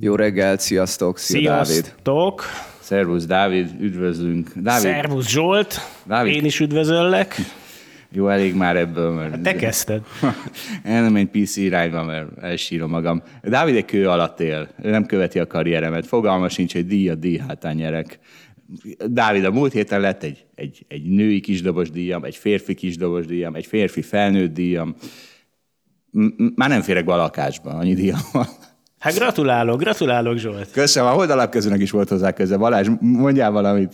Jó reggelt, sziasztok, szia Dávid. Sziasztok! Szervusz Dávid, üdvözlünk. Dávid, Szervusz Zsolt! Dávid. Én is üdvözöllek. jó, elég már ebből, mert... Te kezdted. El nem egy PC irányba, mert elsírom magam. Dávid egy kő alatt él, ő nem követi a karrieremet, fogalma sincs, hogy díja díj hátán nyerek. Dávid, a múlt héten lett egy, egy, egy női kisdobos díjam, egy férfi kisdobos díjam, egy férfi felnőtt díjam. M- m- Már nem férek be a lakásba, annyi díjam van. Hát gratulálok, gratulálok Zsolt. Köszönöm, a hold alapkezőnek is volt hozzá köze. Balázs, mondjál valamit.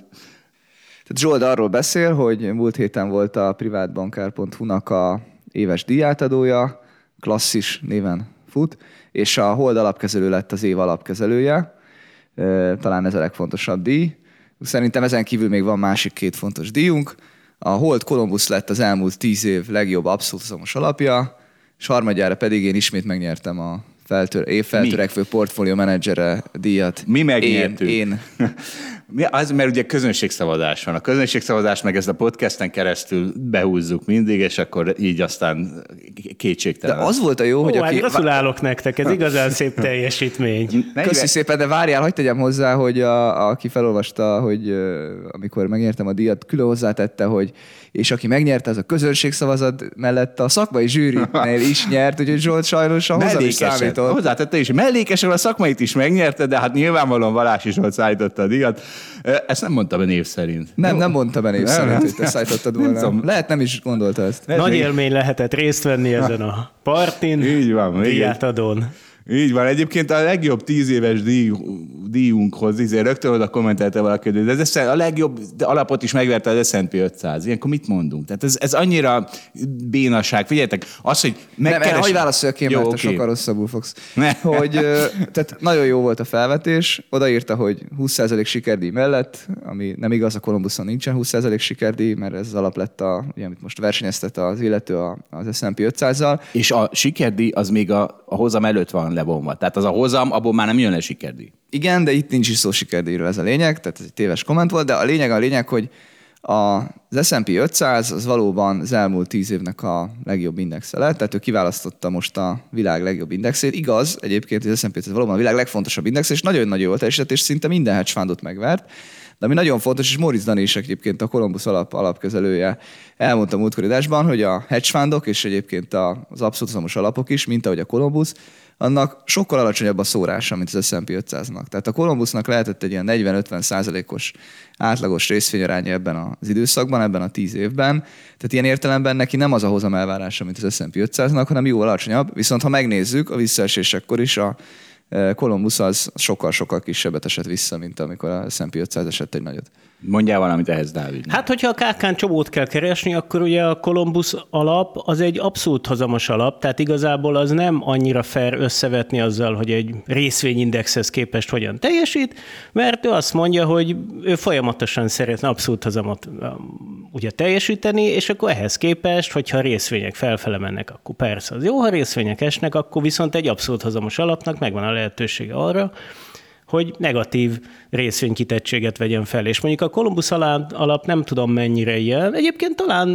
Tehát Zsolt arról beszél, hogy múlt héten volt a privátbankár.hu-nak a éves díjátadója, klasszis néven fut, és a Hold alapkezelő lett az év alapkezelője. Talán ez a legfontosabb díj. Szerintem ezen kívül még van másik két fontos díjunk. A Hold Columbus lett az elmúlt tíz év legjobb abszolút alapja, és harmadjára pedig én ismét megnyertem a feltör, év feltörekvő portfólió menedzsere díjat. Mi megnyertünk. Én, én. Mi az, mert ugye közönségszavazás van. A közönségszavazás meg ezt a podcasten keresztül behúzzuk mindig, és akkor így aztán De kétségtelen. az volt a jó, Ó, hogy hát aki... gratulálok nektek, ez igazán szép teljesítmény. 40 Köszi szépen, de várjál, hagyd tegyem hozzá, hogy a, aki felolvasta, hogy amikor megnyertem a díjat, külön hozzátette, hogy és aki megnyerte, az a közönségszavazat mellett a szakmai zsűrinél is nyert, úgyhogy Zsolt sajnos a hozzám is számított. Hozzátette is, mellékesen a szakmait is megnyerte, de hát nyilvánvalóan Valás is volt szállította a díjat. Ezt nem mondta be név szerint. Nem, nem mondta be név Nem, szerint, nem. hogy te szállítottad Nem volna. tudom. Lehet nem is gondolta ezt. Nagy élmény lehetett részt venni ezen a partin. Így van, igen. Így van. Egyébként a legjobb tíz éves díj, díjunkhoz izé, rögtön oda kommentelte valaki, hogy ez a legjobb alapot is megverte az S&P 500. Ilyenkor mit mondunk? Tehát ez, ez annyira bénaság. Figyeljetek, az, hogy Nem, megkeres... hogy válaszoljak én, Jó, mert oké. sokkal rosszabbul fogsz. Ne. Hogy, tehát nagyon jó volt a felvetés, odaírta, hogy 20% sikerdíj mellett, ami nem igaz, a Columbuson nincsen 20% sikerdíj, mert ez az alap lett, a, ugye, amit most versenyeztet az illető az S&P 500-zal. És a sikerdíj az még a, a hozam előtt van levonva. Tehát az a hozam, abból már nem jön le sikerdíj. Igen, de itt nincs is szó sikerdíjról, ez a lényeg, tehát ez egy téves komment volt, de a lényeg a lényeg, hogy az S&P 500 az valóban az elmúlt tíz évnek a legjobb indexe lett, tehát ő kiválasztotta most a világ legjobb indexét. Igaz, egyébként hogy az S&P 500 valóban a világ legfontosabb index, és nagyon-nagyon jól teljesített, és szinte minden hedge fundot megvert. De ami nagyon fontos, és Moritz Dani is egyébként a Columbus alap, alapkezelője elmondta múltkori hogy a hedge fundok és egyébként az abszolút alapok is, mint ahogy a Columbus, annak sokkal alacsonyabb a szórása, mint az S&P 500-nak. Tehát a Columbusnak lehetett egy ilyen 40-50 százalékos átlagos részvényaránya ebben az időszakban, ebben a 10 évben. Tehát ilyen értelemben neki nem az a hozam elvárása, mint az S&P 500-nak, hanem jóval alacsonyabb. Viszont ha megnézzük, a visszaesésekkor is a eh, Columbus az sokkal-sokkal kisebbet esett vissza, mint amikor a S&P 500 esett egy nagyot. Mondjál valamit ehhez, Dávid. Hát, hogyha a KK-n csomót kell keresni, akkor ugye a Columbus alap az egy abszolút hozamos alap, tehát igazából az nem annyira fair összevetni azzal, hogy egy részvényindexhez képest hogyan teljesít, mert ő azt mondja, hogy ő folyamatosan szeretne abszolút hozamot um, ugye teljesíteni, és akkor ehhez képest, hogyha a részvények felfele mennek, akkor persze az jó, ha részvények esnek, akkor viszont egy abszolút hozamos alapnak megvan a lehetősége arra, hogy negatív részvénykitettséget vegyen fel. És mondjuk a Columbus alap, nem tudom mennyire ilyen. Egyébként talán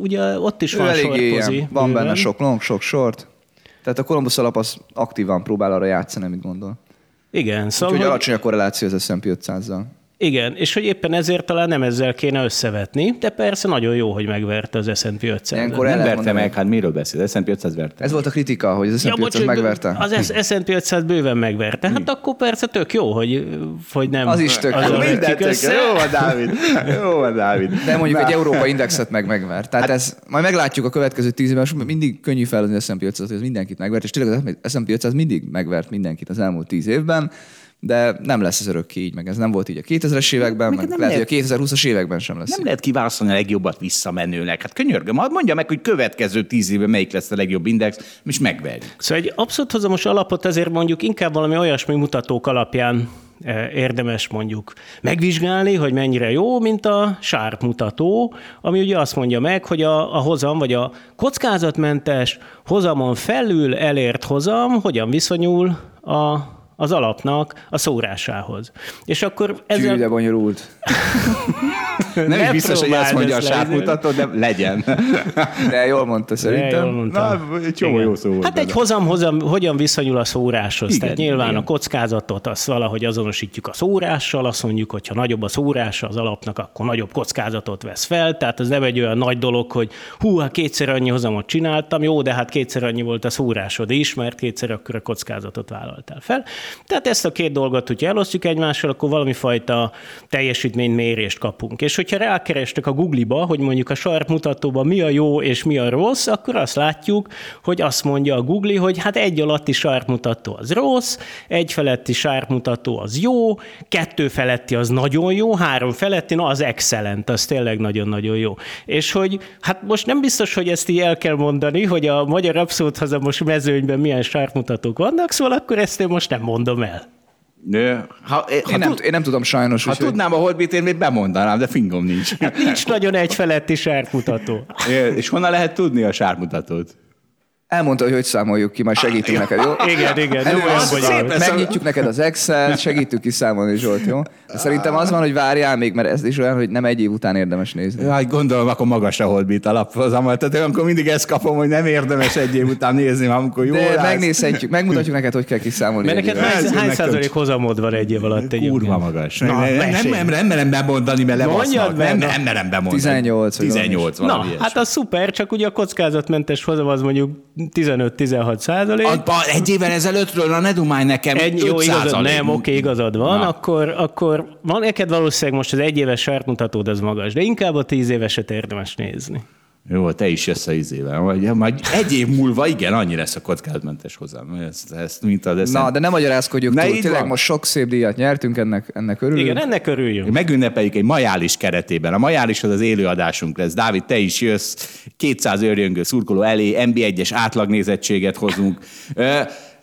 ugye ott is Ő van eléggé short pozi. ilyen. Van bőven. benne sok long, sok short. Tehát a Columbus alap az aktívan próbál arra játszani, amit gondol. Igen, szóval, Úgyhogy hogy, alacsony a korreláció az S&P 500-zal. Igen, és hogy éppen ezért talán nem ezzel kéne összevetni, de persze nagyon jó, hogy megverte az S&P 500 Ilyenkor Nem verte meg, hát miről beszél? S&P 500 verte. Ez volt a kritika, hogy az S&P 500 bocs, megverte. Az S&P 500 bőven megverte. Hát akkor persze tök jó, hogy, hogy nem Az is tök jó. vettük tök össze. Jó van, Dávid. Jó van, Dávid. De mondjuk Na. egy Európa indexet meg megvert. Tehát hát, ez, majd meglátjuk a következő tíz évben, most mindig könnyű felhozni az S&P 500 hogy ez mindenkit megvert, és tényleg az S&P 500 mindig megvert mindenkit az elmúlt tíz évben, de nem lesz ez örökké így, meg ez nem volt így a 2000-es években, meg, nem lehet, lehet- hogy a 2020-as években sem lesz Nem így. lehet kiválasztani a legjobbat visszamenőleg. Hát könyörgöm, hadd mondja meg, hogy következő tíz évben melyik lesz a legjobb index, és megverjük. Szóval egy abszolút hozamos alapot ezért mondjuk inkább valami olyasmi mutatók alapján eh, érdemes mondjuk megvizsgálni, hogy mennyire jó, mint a sárp mutató, ami ugye azt mondja meg, hogy a, a hozam, vagy a kockázatmentes hozamon felül elért hozam hogyan viszonyul a, az alapnak a szórásához. És akkor Ezzel... ezzel... de bonyolult. Nem, Ne is biztos, hogy ezt mondja a ezt le- sármutató, de legyen. De jól mondta De szerintem. jól mondtam. Na, egy csomó jó szó volt Hát egy hozam, hozam hogyan viszonyul a szóráshoz. Igen, Tehát nyilván igen. a kockázatot azt valahogy azonosítjuk a szórással, azt mondjuk, hogy ha nagyobb a szórása az alapnak, akkor nagyobb kockázatot vesz fel. Tehát ez nem egy olyan nagy dolog, hogy hú, hát kétszer annyi hozamot csináltam, jó, de hát kétszer annyi volt a szórásod is, mert kétszer akkor a kockázatot vállaltál fel. Tehát ezt a két dolgot, hogyha elosztjuk egymással, akkor valami fajta teljesítménymérést kapunk. És hogyha rákerestek a Google-ba, hogy mondjuk a sark mutatóban mi a jó és mi a rossz, akkor azt látjuk, hogy azt mondja a Google, hogy hát egy alatti sarkmutató az rossz, egy feletti sarkmutató az jó, kettő feletti az nagyon jó, három feletti, na az excellent, az tényleg nagyon-nagyon jó. És hogy hát most nem biztos, hogy ezt így el kell mondani, hogy a magyar abszolút haza most mezőnyben milyen sarkmutatók vannak, szóval akkor ezt én most nem mondom el. Nő, ha, ha, Én nem, tud, én nem tudom sajnos, ha úgyhogy- tudnám a holdbit, én még bemondanám, de fingom nincs. Nincs nagyon egy feletti sarkmutató. É, És honnan lehet tudni a sármutatót? Elmondta, hogy hogy számoljuk ki, majd segítünk neked, jó? Igen, igen, nem Előre olyan lesz. Megnyitjuk neked az Excel, segítünk kiszámolni, Zsolt, jó? De szerintem az van, hogy várjál még, mert ez is olyan, hogy nem egy év után érdemes nézni. Jaj, gondolom, akkor magas a holdbit alaphozamat. Tehát akkor mindig ezt kapom, hogy nem érdemes egy év után nézni, amikor jól De megnézhetjük, megmutatjuk neked, hogy kell kiszámolni. Mert egy neked hány, hány százalék hozamod van egy év alatt egyébként? Kurva magas. Na, nem, nem, nem, merem bemondani, mert Mondjad levasznak. Nem, nem merem bemondani. 18 vagy 18 Na, hát az szuper, csak ugye a kockázatmentes hozam az mondjuk 15-16 százalék. Egy évvel ezelőttről, na ne dumálj nekem, Egy, 5 jó, igazad, nem, oké, igazad van, Na. akkor, akkor van neked valószínűleg most az egyéves sarkmutatód az magas, de inkább a tíz éveset érdemes nézni. Jó, te is jössz a izével. Majd, majd egy év múlva igen, annyi lesz a kockázatmentes hozzám. Ezt, ezt mint az eszem. Na, de nem magyarázkodjuk Ne, túl. Tényleg van. most sok szép díjat nyertünk, ennek, ennek örülünk. Igen, ennek örüljünk. Megünnepeljük egy majális keretében. A majális az az élőadásunk lesz. Dávid, te is jössz, 200 örjöngő szurkoló elé, NB1-es átlagnézettséget hozunk.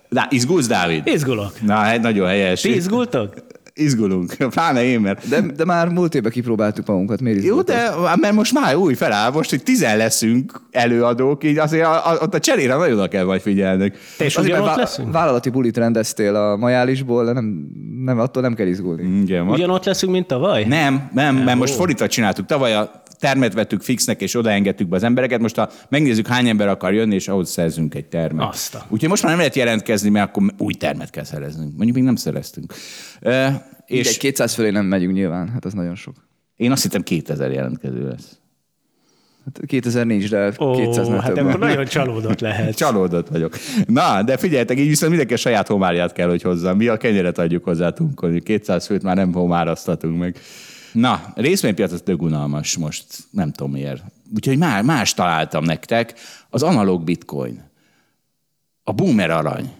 Dá, izgulsz, Dávid? Izgulok. Na, hát nagyon helyes. Ti izgultok? Izgulunk. Pláne én, mert De, de már múlt évben kipróbáltuk magunkat, miért Jó, de mert most már új feláll, most, hogy tizen leszünk előadók, így azért a, a, ott a cserére nagyon oda kell majd figyelnünk. Te is Azért, ugyanott leszünk? Vállalati bulit rendeztél a majálisból, de nem, nem, attól nem kell izgulni. Igen, most- Ugyanott leszünk, mint tavaly? Nem, nem, mert most fordítva csináltuk. Tavaly a termet vettük fixnek, és odaengedtük be az embereket. Most ha megnézzük, hány ember akar jönni, és ahhoz szerzünk egy termet. Azt a- Úgyhogy most már nem lehet jelentkezni, mert akkor új termet kell szereznünk. Mondjuk még nem szereztünk. És és egy 200 fölé nem megyünk nyilván, hát az nagyon sok. én azt hittem 2000 jelentkező lesz. Hát 2000 nincs, de Ó, 200 nem hát több. akkor nagyon csalódott lehet. Csalódott vagyok. Na, de figyeljetek, így viszont mindenki a saját homárját kell, hogy hozzá. Mi a kenyeret adjuk hozzá tunkolni. 200 főt már nem homárasztatunk meg. Na, részvénypiac az tök unalmas most, nem tudom miért. Úgyhogy már más találtam nektek, az analóg bitcoin. A boomer arany.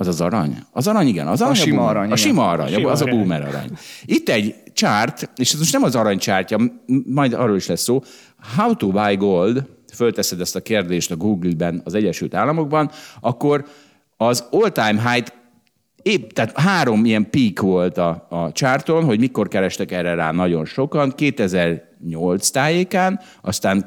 Az az arany? Az arany, igen. Az arany sima boomer. arany, A sima arany, Sima az a arany. boomer arany. Itt egy csárt, és ez most nem az arany csártya, m- majd arról is lesz szó. How to buy gold, fölteszed ezt a kérdést a Google-ben az Egyesült Államokban, akkor az all-time high Épp, tehát három ilyen peak volt a, a csárton, hogy mikor kerestek erre rá nagyon sokan. 2008 tájékán, aztán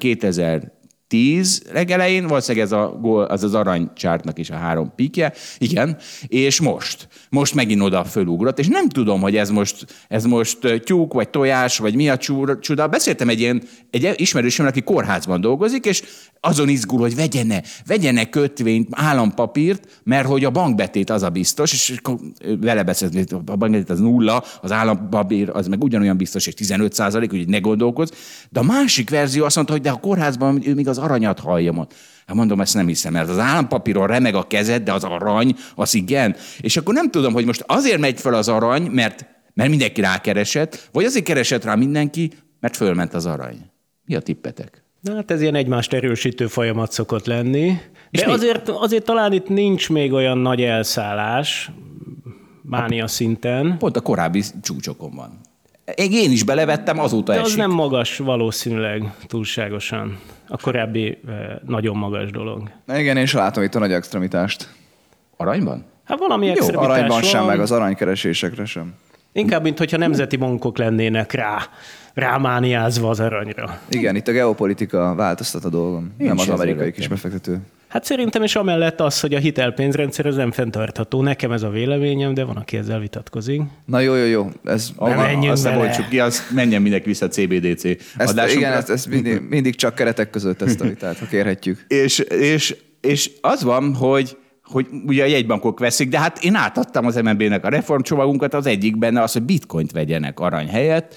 2010 legelején, valószínűleg ez a gól, az az aranycsártnak is a három pikje, igen, és most. Most megint oda fölugrott, és nem tudom, hogy ez most, ez most tyúk, vagy tojás, vagy mi a csuda. Beszéltem egy ilyen egy ismerősömmel, aki kórházban dolgozik, és azon izgul, hogy vegyene, vegyene kötvényt, állampapírt, mert hogy a bankbetét az a biztos, és vele beszélni, hogy a bankbetét az nulla, az állampapír az meg ugyanolyan biztos, és 15 százalék, hogy ne gondolkoz. De a másik verzió azt mondta, hogy de a kórházban ő még az aranyat hallja. mond. Hát mondom, ezt nem hiszem, mert az állampapíron remeg a kezed, de az arany, az igen. És akkor nem tudom, hogy most azért megy fel az arany, mert, mert mindenki rákeresett, vagy azért keresett rá mindenki, mert fölment az arany. Mi a tippetek? Na, hát ez ilyen egymást erősítő folyamat szokott lenni. És De mi? azért, azért talán itt nincs még olyan nagy elszállás, mánia szinten. Pont a korábbi csúcsokon van. Én is belevettem, azóta De az esik. nem magas valószínűleg túlságosan. A korábbi nagyon magas dolog. Na igen, én sem látom itt a nagy extremitást. Aranyban? Hát valami Jó, extremitás aranyban sem, van. meg az aranykeresésekre sem. Inkább, mint hogyha nemzeti bankok lennének rá, rámániázva az aranyra. Igen, itt a geopolitika változtat a dolgon, Én nem is az amerikai kisbefektető. Hát szerintem is amellett az, hogy a hitelpénzrendszer az nem fenntartható. Nekem ez a véleményem, de van, aki ezzel vitatkozik. Na jó, jó, jó. Ez, Nem menjünk azt ne bontsuk ki, azt menjen mindenki vissza a CBDC ezt, adásunkra. igen, ezt, ezt mindig, mindig, csak keretek között ezt a vitát, ha kérhetjük. És, és, és az van, hogy hogy ugye a jegybankok veszik, de hát én átadtam az MNB-nek a reformcsomagunkat, az egyik benne az, hogy bitcoint vegyenek arany helyett.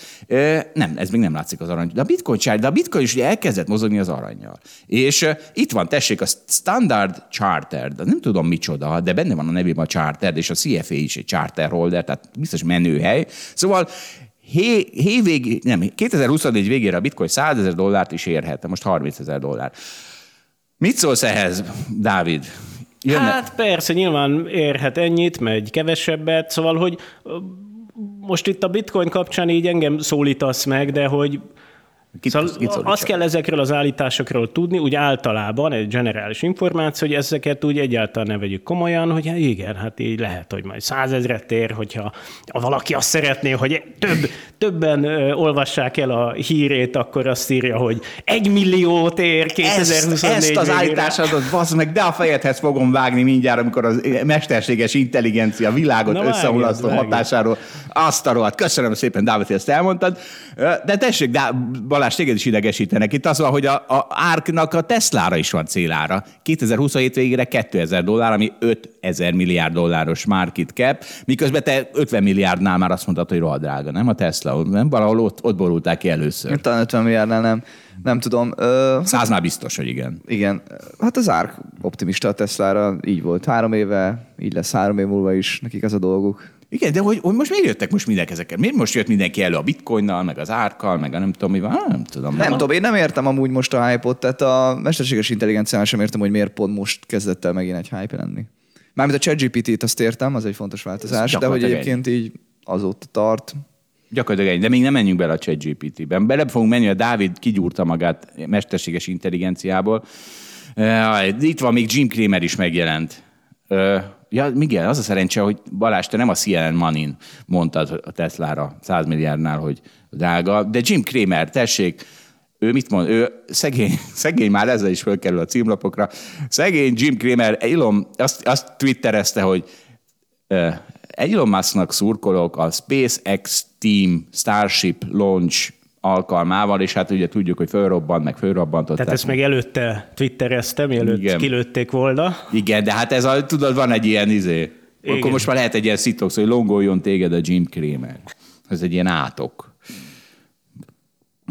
Nem, ez még nem látszik az arany. De a bitcoin sem, de a bitcoin is ugye elkezdett mozogni az aranyjal. És itt van, tessék, a Standard Chartered, nem tudom micsoda, de benne van a nevében a Chartered, és a CFA is egy charter holder, tehát biztos menőhely. Szóval hé, hé végig, nem, 2024 végére a bitcoin 100 ezer dollárt is érhet, most 30 ezer dollár. Mit szólsz ehhez, Dávid? Jönne? Hát persze, nyilván érhet ennyit, megy kevesebbet, szóval, hogy most itt a bitcoin kapcsán így engem szólítasz meg, de hogy Kit- szóval kit azt kell ezekről az állításokról tudni, úgy általában egy generális információ, hogy ezeket úgy egyáltalán ne vegyük komolyan, hogy hát igen, hát így lehet, hogy majd százezret ér, hogyha ha valaki azt szeretné, hogy több, többen ö, olvassák el a hírét, akkor azt írja, hogy egy milliót ér 2024 ezt, ezt az állításodat, bazd meg, de a fejedhez fogom vágni mindjárt, amikor az mesterséges intelligencia világot összeomlasztó hatásáról azt a rohadt. Köszönöm szépen, Dávid, hogy ezt elmondtad. De tessék, Dá- Balázs, téged is idegesítenek. Itt az van, hogy a, a árknak a Teslára is van célára. 2027 végére 2000 dollár, ami 5000 milliárd dolláros market cap, miközben te 50 milliárdnál már azt mondtad, hogy rohadt drága, nem a Tesla? Nem? Valahol ott, ott borulták ki először. Talán 50 milliárdnál nem, nem tudom. Ö, Száznál biztos, hogy igen. igen, hát az árk optimista a Teslára, így volt három éve, így lesz három év múlva is, nekik az a dolguk. Igen, de hogy, hogy most miért jöttek most mindenki ezekkel? Miért most jött mindenki elő a bitcoinnal, meg az árkkal, meg a nem tudom mi van? Ah, Nem tudom. Nem tudom, én nem értem amúgy most a hype-ot, tehát a mesterséges intelligencián sem értem, hogy miért pont most kezdett el megint egy hype lenni. Mármint a ChatGPT-t azt értem, az egy fontos változás, de hogy egyébként így azóta tart. Gyakorlatilag egy, de még nem menjünk bele a ChatGPT-ben. Bele fogunk menni, a Dávid kigyúrta magát mesterséges intelligenciából. Itt van még Jim Cramer is megjelent. Ja, igen, az a szerencse, hogy Balázs, te nem a CNN Manin mondtad a Teslára 100 milliárdnál, hogy drága, de Jim Cramer, tessék, ő mit mond? Ő szegény, szegény már ezzel is fölkerül a címlapokra. Szegény Jim Cramer, Elon azt, azt twitterezte, hogy Elon Musknak szurkolok a SpaceX Team Starship Launch alkalmával, és hát ugye tudjuk, hogy fölrobbant, meg fölrobbantották. Tehát ezt még előtte twittereztem, mielőtt Igen. kilőtték volna. Igen, de hát ez a, tudod, van egy ilyen izé. Igen. Akkor most már lehet egy ilyen szitox, hogy longoljon téged a Jim Cramer. Ez egy ilyen átok.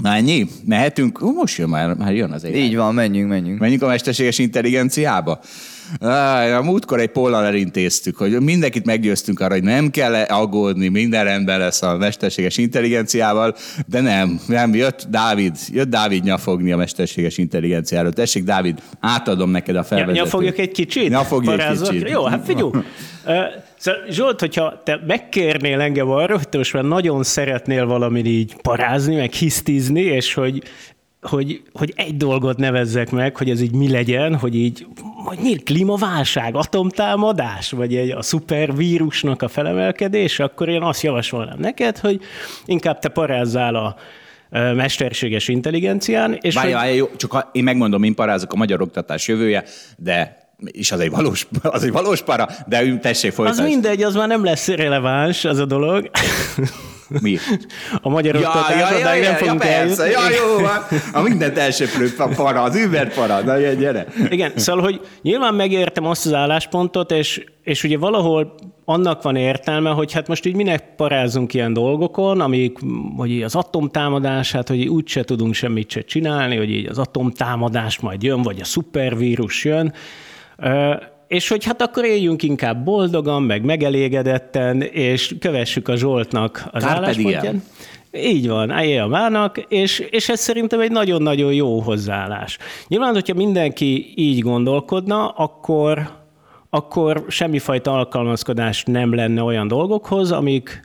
Na ennyi? Mehetünk? Ó, most jön már, már jön az egy. Így van, menjünk, menjünk. Menjünk a mesterséges intelligenciába? A múltkor egy pollal elintéztük, hogy mindenkit meggyőztünk arra, hogy nem kell aggódni, minden rendben lesz a mesterséges intelligenciával, de nem, nem, jött Dávid, jött Dávid nyafogni a mesterséges intelligenciáról. Tessék, Dávid, átadom neked a felvezetőt. nyafogjak egy kicsit? Nyafogj egy kicsit. Jó, hát figyelj. Szóval Zsolt, hogyha te megkérnél engem arra, hogy te most már nagyon szeretnél valamit így parázni, meg hisztizni, és hogy hogy, hogy egy dolgot nevezzek meg, hogy ez így mi legyen, hogy így, hogy mi, klímaválság, atomtámadás, vagy egy, a szupervírusnak a felemelkedés, akkor én azt javasolnám neked, hogy inkább te parázzál a mesterséges intelligencián, és Várj, hogy, várj, jó, csak ha én megmondom, én parázok a magyar oktatás jövője, de és az egy valós, az egy valós para, de tessék az folytasd. mindegy, az már nem lesz releváns, az a dolog. Mi? A magyar oktatás, odáig nem fogunk persze, eljutni. ja, jó van. A mindent elsöprő para, az Uber para, na gyere. Igen, szóval, hogy nyilván megértem azt az álláspontot, és, és ugye valahol annak van értelme, hogy hát most így minek parázunk ilyen dolgokon, amik, hogy így az atomtámadás, hát hogy úgy se tudunk semmit se csinálni, hogy így az atomtámadás majd jön, vagy a szupervírus jön, és hogy hát akkor éljünk inkább boldogan, meg megelégedetten, és kövessük a Zsoltnak az Carpe diem. álláspontján. Így van, állj a mának, és, és ez szerintem egy nagyon-nagyon jó hozzáállás. Nyilván, hogyha mindenki így gondolkodna, akkor, akkor semmifajta alkalmazkodás nem lenne olyan dolgokhoz, amik,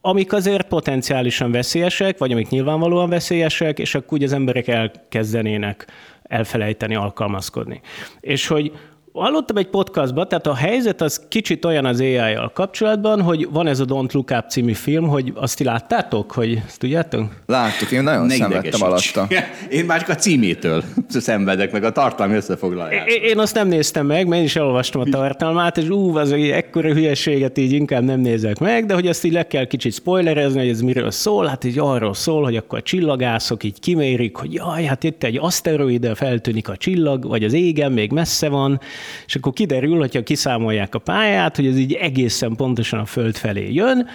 amik azért potenciálisan veszélyesek, vagy amik nyilvánvalóan veszélyesek, és akkor úgy az emberek elkezdenének elfelejteni alkalmazkodni. És hogy hallottam egy podcastban, tehát a helyzet az kicsit olyan az AI-jal kapcsolatban, hogy van ez a Don't Look Up című film, hogy azt ti láttátok, hogy ezt tudjátok? Láttuk, én nagyon Ne szenvedtem alatta. Én már csak a címétől szenvedek, meg a tartalmi összefoglalás. Én én azt nem néztem meg, mert én is elolvastam a tartalmát, és ú, az egy ekkora hülyeséget így inkább nem nézek meg, de hogy azt így le kell kicsit spoilerezni, hogy ez miről szól, hát így arról szól, hogy akkor a csillagászok így kimérik, hogy jaj, hát itt egy aszteroide feltűnik a csillag, vagy az égen még messze van, és akkor kiderül, hogyha kiszámolják a pályát, hogy ez így egészen pontosan a Föld felé jön,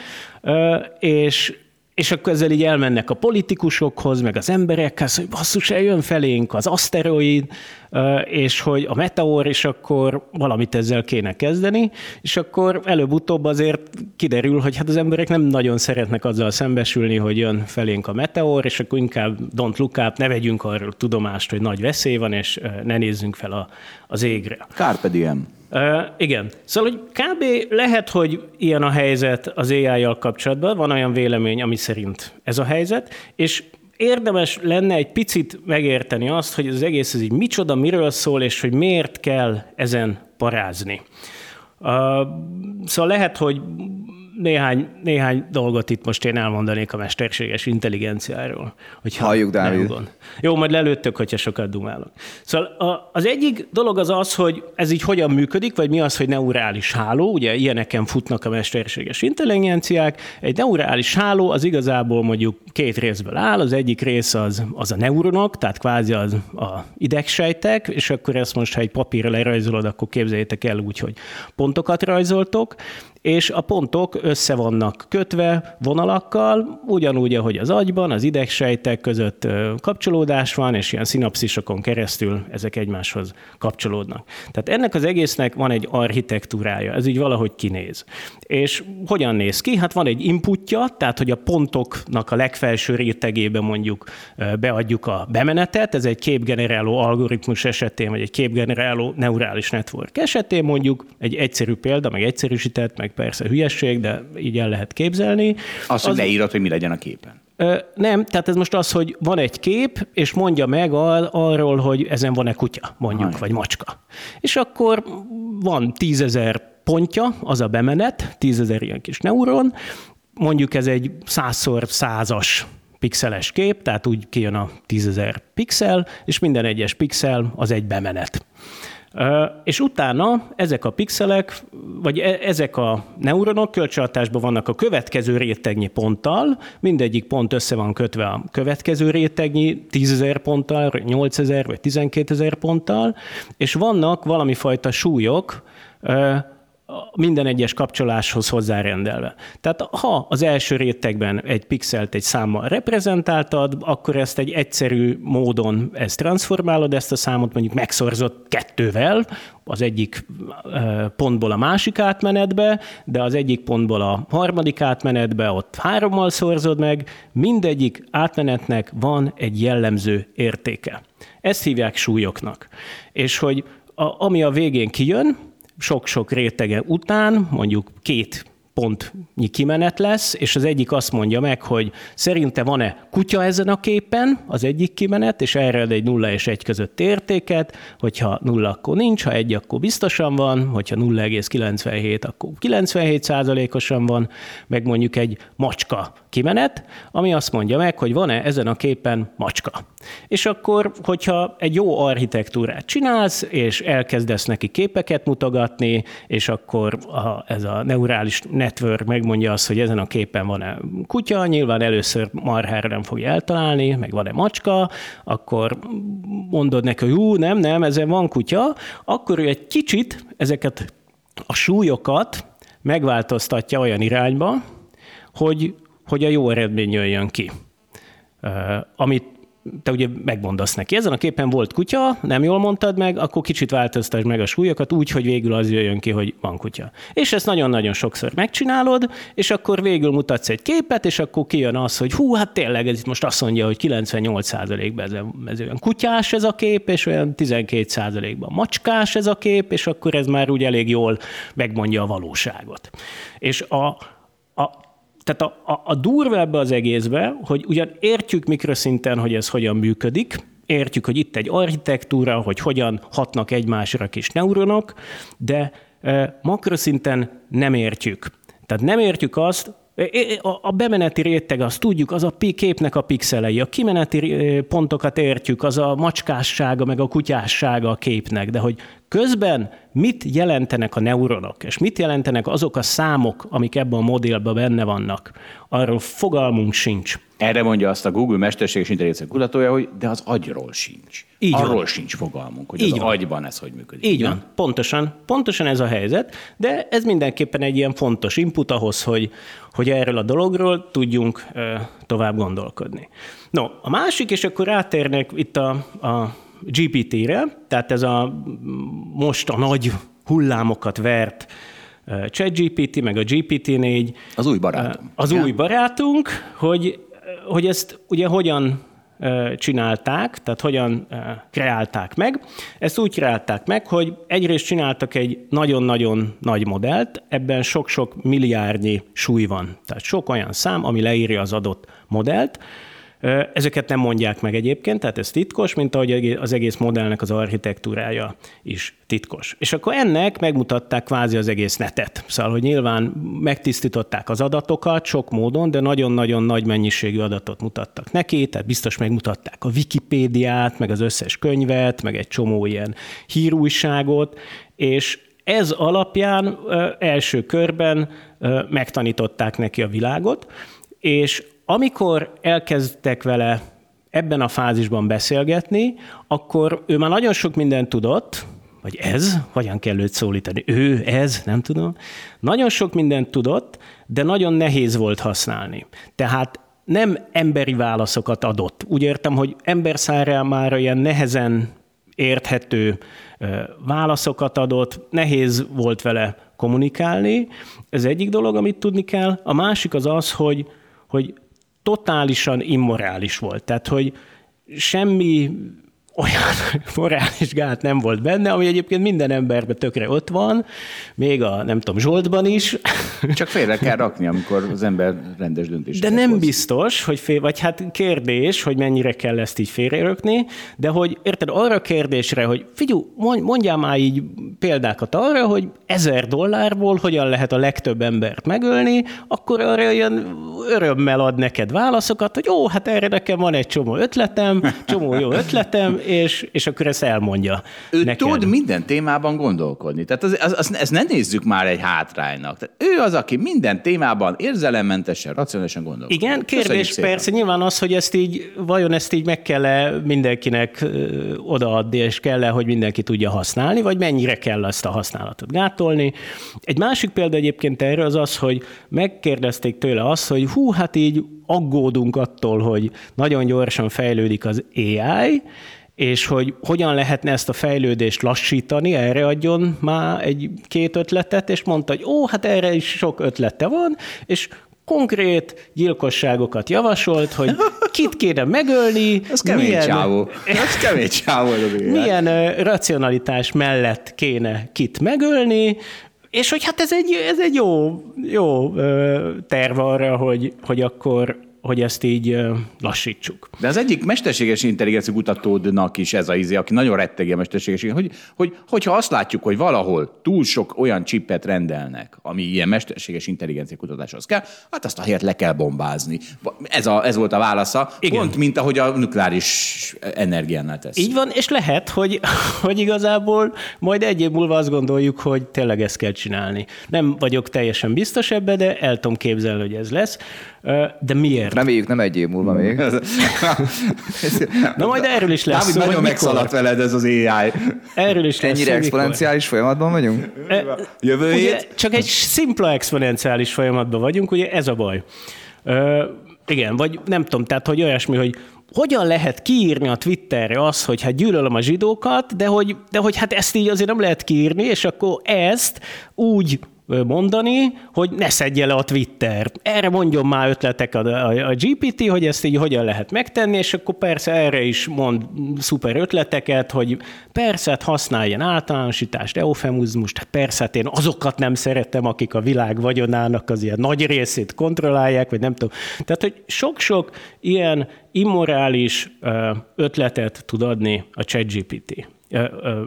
és és akkor ezzel így elmennek a politikusokhoz, meg az emberekhez, hogy basszus, eljön felénk az aszteroid, és hogy a meteor, és akkor valamit ezzel kéne kezdeni, és akkor előbb-utóbb azért kiderül, hogy hát az emberek nem nagyon szeretnek azzal szembesülni, hogy jön felénk a meteor, és akkor inkább don't look up, ne vegyünk arról tudomást, hogy nagy veszély van, és ne nézzünk fel a, az égre. Carpe diem. Igen. Szóval, hogy kb. lehet, hogy ilyen a helyzet az AI-jal kapcsolatban, van olyan vélemény, ami szerint ez a helyzet, és érdemes lenne egy picit megérteni azt, hogy az egész ez így micsoda, miről szól, és hogy miért kell ezen parázni. Uh, szóval lehet, hogy néhány, néhány dolgot itt most én elmondanék a mesterséges intelligenciáról. Hogyha Halljuk, Dávid. gond. Jó, majd lelőttök, hogyha sokat dumálok. Szóval a, az egyik dolog az az, hogy ez így hogyan működik, vagy mi az, hogy neurális háló, ugye ilyeneken futnak a mesterséges intelligenciák. Egy neurális háló az igazából mondjuk két részből áll, az egyik rész az, az a neuronok, tehát kvázi az a idegsejtek, és akkor ezt most, ha egy papírra lerajzolod, akkor képzeljétek el úgy, hogy pontokat rajzoltok, és a pontok össze vannak kötve vonalakkal, ugyanúgy, ahogy az agyban, az idegsejtek között kapcsolódás van, és ilyen szinapszisokon keresztül ezek egymáshoz kapcsolódnak. Tehát ennek az egésznek van egy architektúrája, ez így valahogy kinéz. És hogyan néz ki? Hát van egy inputja, tehát hogy a pontoknak a legfelső rétegébe mondjuk beadjuk a bemenetet, ez egy képgeneráló algoritmus esetén, vagy egy képgeneráló neurális network esetén mondjuk, egy egyszerű példa, meg egyszerűsített, meg persze hülyesség, de így el lehet képzelni. Azt, hogy leírod, hogy mi legyen a képen. Nem, tehát ez most az, hogy van egy kép, és mondja meg al- arról, hogy ezen van-e kutya, mondjuk, Aj. vagy macska. És akkor van tízezer pontja, az a bemenet, tízezer ilyen kis neuron, mondjuk ez egy százszor százas pixeles kép, tehát úgy kijön a tízezer pixel, és minden egyes pixel az egy bemenet. És utána ezek a pixelek, vagy e- ezek a neuronok kölcsönhatásban vannak a következő rétegnyi ponttal, mindegyik pont össze van kötve a következő rétegnyi 10.000 ponttal, 8.000 vagy 12.000 ponttal, és vannak valami fajta súlyok, minden egyes kapcsoláshoz hozzárendelve. Tehát ha az első rétegben egy pixelt egy számmal reprezentáltad, akkor ezt egy egyszerű módon ezt transformálod, ezt a számot mondjuk megszorzott kettővel, az egyik pontból a másik átmenetbe, de az egyik pontból a harmadik átmenetbe ott hárommal szorzod meg, mindegyik átmenetnek van egy jellemző értéke. Ezt hívják súlyoknak. És hogy a, ami a végén kijön, sok-sok rétege után, mondjuk két pontnyi kimenet lesz, és az egyik azt mondja meg, hogy szerinte van-e kutya ezen a képen, az egyik kimenet, és erre ad egy nulla és egy között értéket, hogyha nulla, akkor nincs, ha egy, akkor biztosan van, hogyha 0,97, akkor 97 százalékosan van, meg mondjuk egy macska kimenet, ami azt mondja meg, hogy van-e ezen a képen macska. És akkor, hogyha egy jó architektúrát csinálsz, és elkezdesz neki képeket mutogatni, és akkor a, ez a neurális network megmondja azt, hogy ezen a képen van-e kutya, nyilván először marhára nem fogja eltalálni, meg van-e macska, akkor mondod neki, hogy hú, nem, nem, ezen van kutya, akkor ő egy kicsit ezeket a súlyokat megváltoztatja olyan irányba, hogy, hogy a jó eredmény jöjjön ki. Amit te ugye megmondasz neki, ezen a képen volt kutya, nem jól mondtad meg, akkor kicsit változtasd meg a súlyokat úgy, hogy végül az jöjjön ki, hogy van kutya. És ezt nagyon-nagyon sokszor megcsinálod, és akkor végül mutatsz egy képet, és akkor kijön az, hogy hú, hát tényleg ez itt most azt mondja, hogy 98%-ban ez, ez olyan kutyás ez a kép, és olyan 12%-ban macskás ez a kép, és akkor ez már úgy elég jól megmondja a valóságot. És a, a tehát a, a, a durva ebbe az egészbe, hogy ugyan értjük mikroszinten, hogy ez hogyan működik, értjük, hogy itt egy architektúra, hogy hogyan hatnak egymásra kis neuronok, de e, makroszinten nem értjük. Tehát nem értjük azt, a bemeneti réteg, azt tudjuk, az a képnek a pixelei, a kimeneti pontokat értjük, az a macskássága, meg a kutyássága a képnek, de hogy közben mit jelentenek a neuronok, és mit jelentenek azok a számok, amik ebben a modellben benne vannak, arról fogalmunk sincs. Erre mondja azt a Google mesterséges intelligencia kutatója, hogy de az agyról sincs. Így Arról van. sincs fogalmunk, hogy Így az van. agyban ez hogy működik. Így van, pontosan, pontosan ez a helyzet, de ez mindenképpen egy ilyen fontos input ahhoz, hogy, hogy erről a dologról tudjunk tovább gondolkodni. No, a másik, és akkor rátérnek itt a, a GPT-re, tehát ez a most a nagy hullámokat vert ChatGPT, meg a GPT-4. Az új barátunk. Az ja. új barátunk, hogy, hogy ezt ugye hogyan csinálták, tehát hogyan kreálták meg. Ezt úgy kreálták meg, hogy egyrészt csináltak egy nagyon-nagyon nagy modellt, ebben sok-sok milliárdnyi súly van. Tehát sok olyan szám, ami leírja az adott modellt, Ezeket nem mondják meg egyébként, tehát ez titkos, mint ahogy az egész modellnek az architektúrája is titkos. És akkor ennek megmutatták kvázi az egész netet. Szóval, hogy nyilván megtisztították az adatokat sok módon, de nagyon-nagyon nagy mennyiségű adatot mutattak neki, tehát biztos megmutatták a Wikipédiát, meg az összes könyvet, meg egy csomó ilyen hírújságot, és ez alapján első körben megtanították neki a világot, és amikor elkezdtek vele ebben a fázisban beszélgetni, akkor ő már nagyon sok mindent tudott, vagy ez, hogyan kell őt szólítani, ő, ez, nem tudom. Nagyon sok mindent tudott, de nagyon nehéz volt használni. Tehát nem emberi válaszokat adott. Úgy értem, hogy ember számára ilyen nehezen érthető válaszokat adott, nehéz volt vele kommunikálni. Ez egyik dolog, amit tudni kell. A másik az az, hogy, hogy totálisan immorális volt. Tehát, hogy semmi olyan morális gát nem volt benne, ami egyébként minden emberben tökre ott van, még a, nem tudom, Zsoltban is. Csak félre kell rakni, amikor az ember rendes döntés. De nem hoz. biztos, hogy fél, vagy hát kérdés, hogy mennyire kell ezt így félrerökni, de hogy érted, arra a kérdésre, hogy figyú, mondjál már így példákat arra, hogy ezer dollárból hogyan lehet a legtöbb embert megölni, akkor arra ilyen örömmel ad neked válaszokat, hogy ó, hát erre nekem van egy csomó ötletem, csomó jó ötletem, és, és akkor ezt elmondja Ő neked. tud minden témában gondolkodni. Tehát az, az, az, ezt ne nézzük már egy hátránynak. Tehát ő az, aki minden témában érzelemmentesen, racionálisan gondolkodik. Igen, kérdés persze nyilván az, hogy ezt így, vajon ezt így meg kell -e mindenkinek odaadni, és kell -e, hogy mindenki tudja használni, vagy mennyire kell ezt a használatot gátolni. Egy másik példa egyébként erre az az, hogy megkérdezték tőle azt, hogy hú, hát így aggódunk attól, hogy nagyon gyorsan fejlődik az AI, és hogy hogyan lehetne ezt a fejlődést lassítani, erre adjon már egy-két ötletet, és mondta, hogy ó, hát erre is sok ötlete van, és konkrét gyilkosságokat javasolt, hogy kit kéne megölni. Ez kemény milyen, csávó. Ez kemény csávó. Milyen racionalitás mellett kéne kit megölni, és hogy hát ez egy, ez egy jó, jó terv arra, hogy, hogy akkor hogy ezt így lassítsuk. De az egyik mesterséges intelligencia kutatódnak is ez a izé, aki nagyon rettegi a mesterséges hogy, hogy, hogyha azt látjuk, hogy valahol túl sok olyan csippet rendelnek, ami ilyen mesterséges intelligencia kutatáshoz kell, hát azt a helyet le kell bombázni. Ez, a, ez volt a válasza, Igen. pont mint ahogy a nukleáris energiánál tesz. Így van, és lehet, hogy, hogy igazából majd egy év múlva azt gondoljuk, hogy tényleg ezt kell csinálni. Nem vagyok teljesen biztos ebbe, de el tudom képzelni, hogy ez lesz. De miért? Reméljük nem egy év múlva még. Na majd erről is lesz Dávid, szó, nagyon megszaladt veled ez az AI. Erről is lesz Ennyire exponenciális folyamatban vagyunk? Jövő hét? Csak egy szimpla exponenciális folyamatban vagyunk, ugye ez a baj. Ö, igen, vagy nem tudom, tehát hogy olyasmi, hogy hogyan lehet kiírni a Twitterre azt, hogy hát gyűlölöm a zsidókat, de hogy, de hogy hát ezt így azért nem lehet kiírni, és akkor ezt úgy mondani, hogy ne szedje le a Twitter. Erre mondjon már ötletek a, a, a GPT, hogy ezt így hogyan lehet megtenni, és akkor persze erre is mond szuper ötleteket, hogy persze hát használj ilyen általánosítást, eufemizmust, hát persze hát én azokat nem szeretem, akik a világ vagyonának az ilyen nagy részét kontrollálják, vagy nem tudom. Tehát, hogy sok-sok ilyen immorális ötletet tud adni a ChatGPT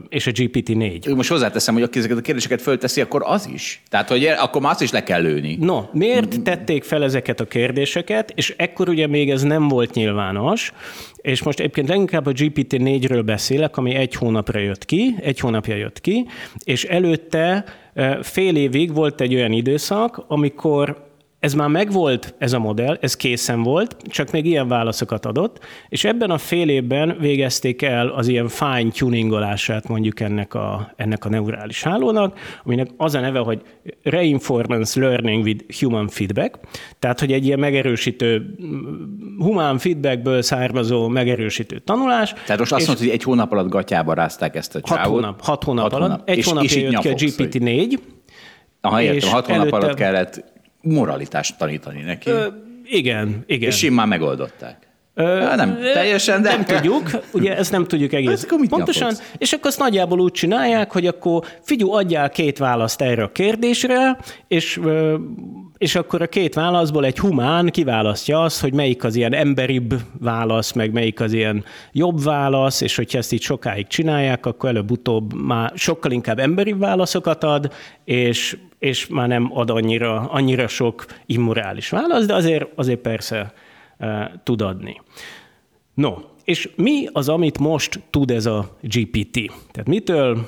és a GPT-4. Most hozzáteszem, hogy aki ezeket a kérdéseket fölteszi, akkor az is. Tehát, hogy akkor már azt is le kell lőni. No, miért tették fel ezeket a kérdéseket, és ekkor ugye még ez nem volt nyilvános, és most egyébként leginkább a GPT-4-ről beszélek, ami egy hónapra jött ki, egy hónapja jött ki, és előtte fél évig volt egy olyan időszak, amikor ez már megvolt, ez a modell, ez készen volt, csak még ilyen válaszokat adott, és ebben a fél évben végezték el az ilyen fine tuningolását mondjuk ennek a, ennek a neurális hálónak, aminek az a neve, hogy Reinforcement Learning with Human Feedback, tehát hogy egy ilyen megerősítő, humán feedbackből származó megerősítő tanulás. Tehát most azt mondod, hogy egy hónap alatt gatyába rázták ezt a csávot. Hat hónap, hat hónap hat alatt. Hónap. Egy és, hónap és jött ki a GPT-4, Aha, értem, hat hónap előtte... alatt kellett moralitást tanítani neki. Ö, igen, igen. És már megoldották. Ö, Há, nem teljesen, de... Nem tudjuk, ugye ezt nem tudjuk egész akkor pontosan, nyakodsz? és akkor azt nagyjából úgy csinálják, hogy akkor figyú, adjál két választ erre a kérdésre, és, és akkor a két válaszból egy humán kiválasztja azt, hogy melyik az ilyen emberibb válasz, meg melyik az ilyen jobb válasz, és hogyha ezt így sokáig csinálják, akkor előbb-utóbb már sokkal inkább emberibb válaszokat ad, és, és már nem ad annyira, annyira sok immorális válasz, de azért, azért persze tud adni. No, és mi az, amit most tud ez a GPT? Tehát mitől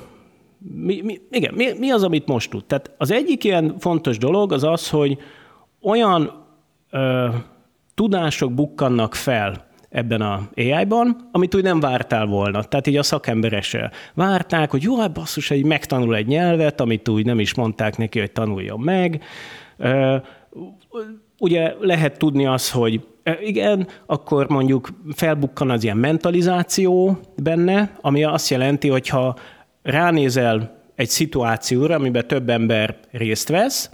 mi, mi, igen, mi, mi az, amit most tud? Tehát az egyik ilyen fontos dolog az az, hogy olyan ö, tudások bukkannak fel ebben a AI-ban, amit úgy nem vártál volna. Tehát így a szakemberesel várták, hogy jó, hát basszus, hogy megtanul egy nyelvet, amit úgy nem is mondták neki, hogy tanuljon meg. Ugye lehet tudni az, hogy igen, akkor mondjuk felbukkan az ilyen mentalizáció benne, ami azt jelenti, hogy ha ránézel egy szituációra, amiben több ember részt vesz,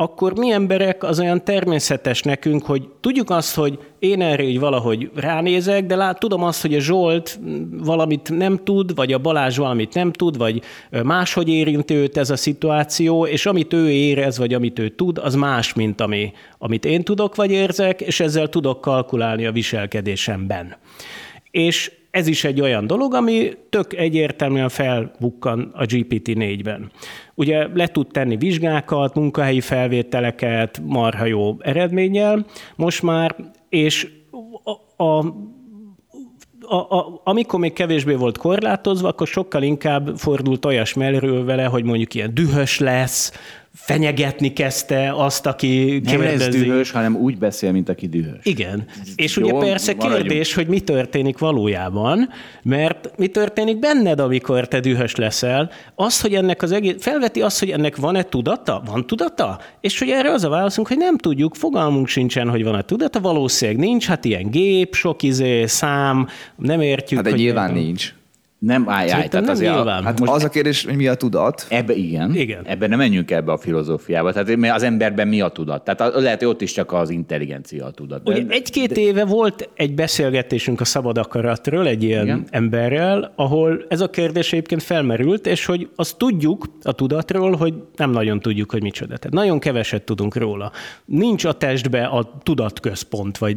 akkor mi emberek az olyan természetes nekünk, hogy tudjuk azt, hogy én erre így valahogy ránézek, de lát, tudom azt, hogy a Zsolt valamit nem tud, vagy a Balázs valamit nem tud, vagy máshogy érinti őt ez a szituáció, és amit ő érez, vagy amit ő tud, az más, mint ami, amit én tudok, vagy érzek, és ezzel tudok kalkulálni a viselkedésemben. És ez is egy olyan dolog, ami tök egyértelműen felbukkan a GPT-4-ben. Ugye le tud tenni vizsgákat, munkahelyi felvételeket, marha jó eredménnyel most már, és a, a a, a, amikor még kevésbé volt korlátozva, akkor sokkal inkább fordult olyas mellről vele, hogy mondjuk ilyen dühös lesz, fenyegetni kezdte azt, aki Nem kérdezi. lesz dühös, hanem úgy beszél, mint aki dühös. Igen. És Jó, ugye persze maradjunk. kérdés, hogy mi történik valójában, mert mi történik benned, amikor te dühös leszel, az, hogy ennek az egész, felveti azt, hogy ennek van-e tudata? Van tudata? És hogy erre az a válaszunk, hogy nem tudjuk, fogalmunk sincsen, hogy van-e tudata, valószínűleg nincs, hát ilyen gép, sok izé, szám, nem értjük. Hát de nyilván nincs. Nem állj, állj. Tehát nem azért, nyilván. Hát most az a kérdés, hogy mi a tudat? Ebbe igen. igen. Ebben nem menjünk ebbe a filozófiába. Tehát az emberben mi a tudat? Tehát lehet, hogy ott is csak az intelligencia a tudat. Ugye egy-két de... éve volt egy beszélgetésünk a szabad akaratról egy ilyen igen. emberrel, ahol ez a kérdés egyébként felmerült, és hogy azt tudjuk a tudatról, hogy nem nagyon tudjuk, hogy micsoda. Tehát nagyon keveset tudunk róla. Nincs a testbe a tudatközpont, vagy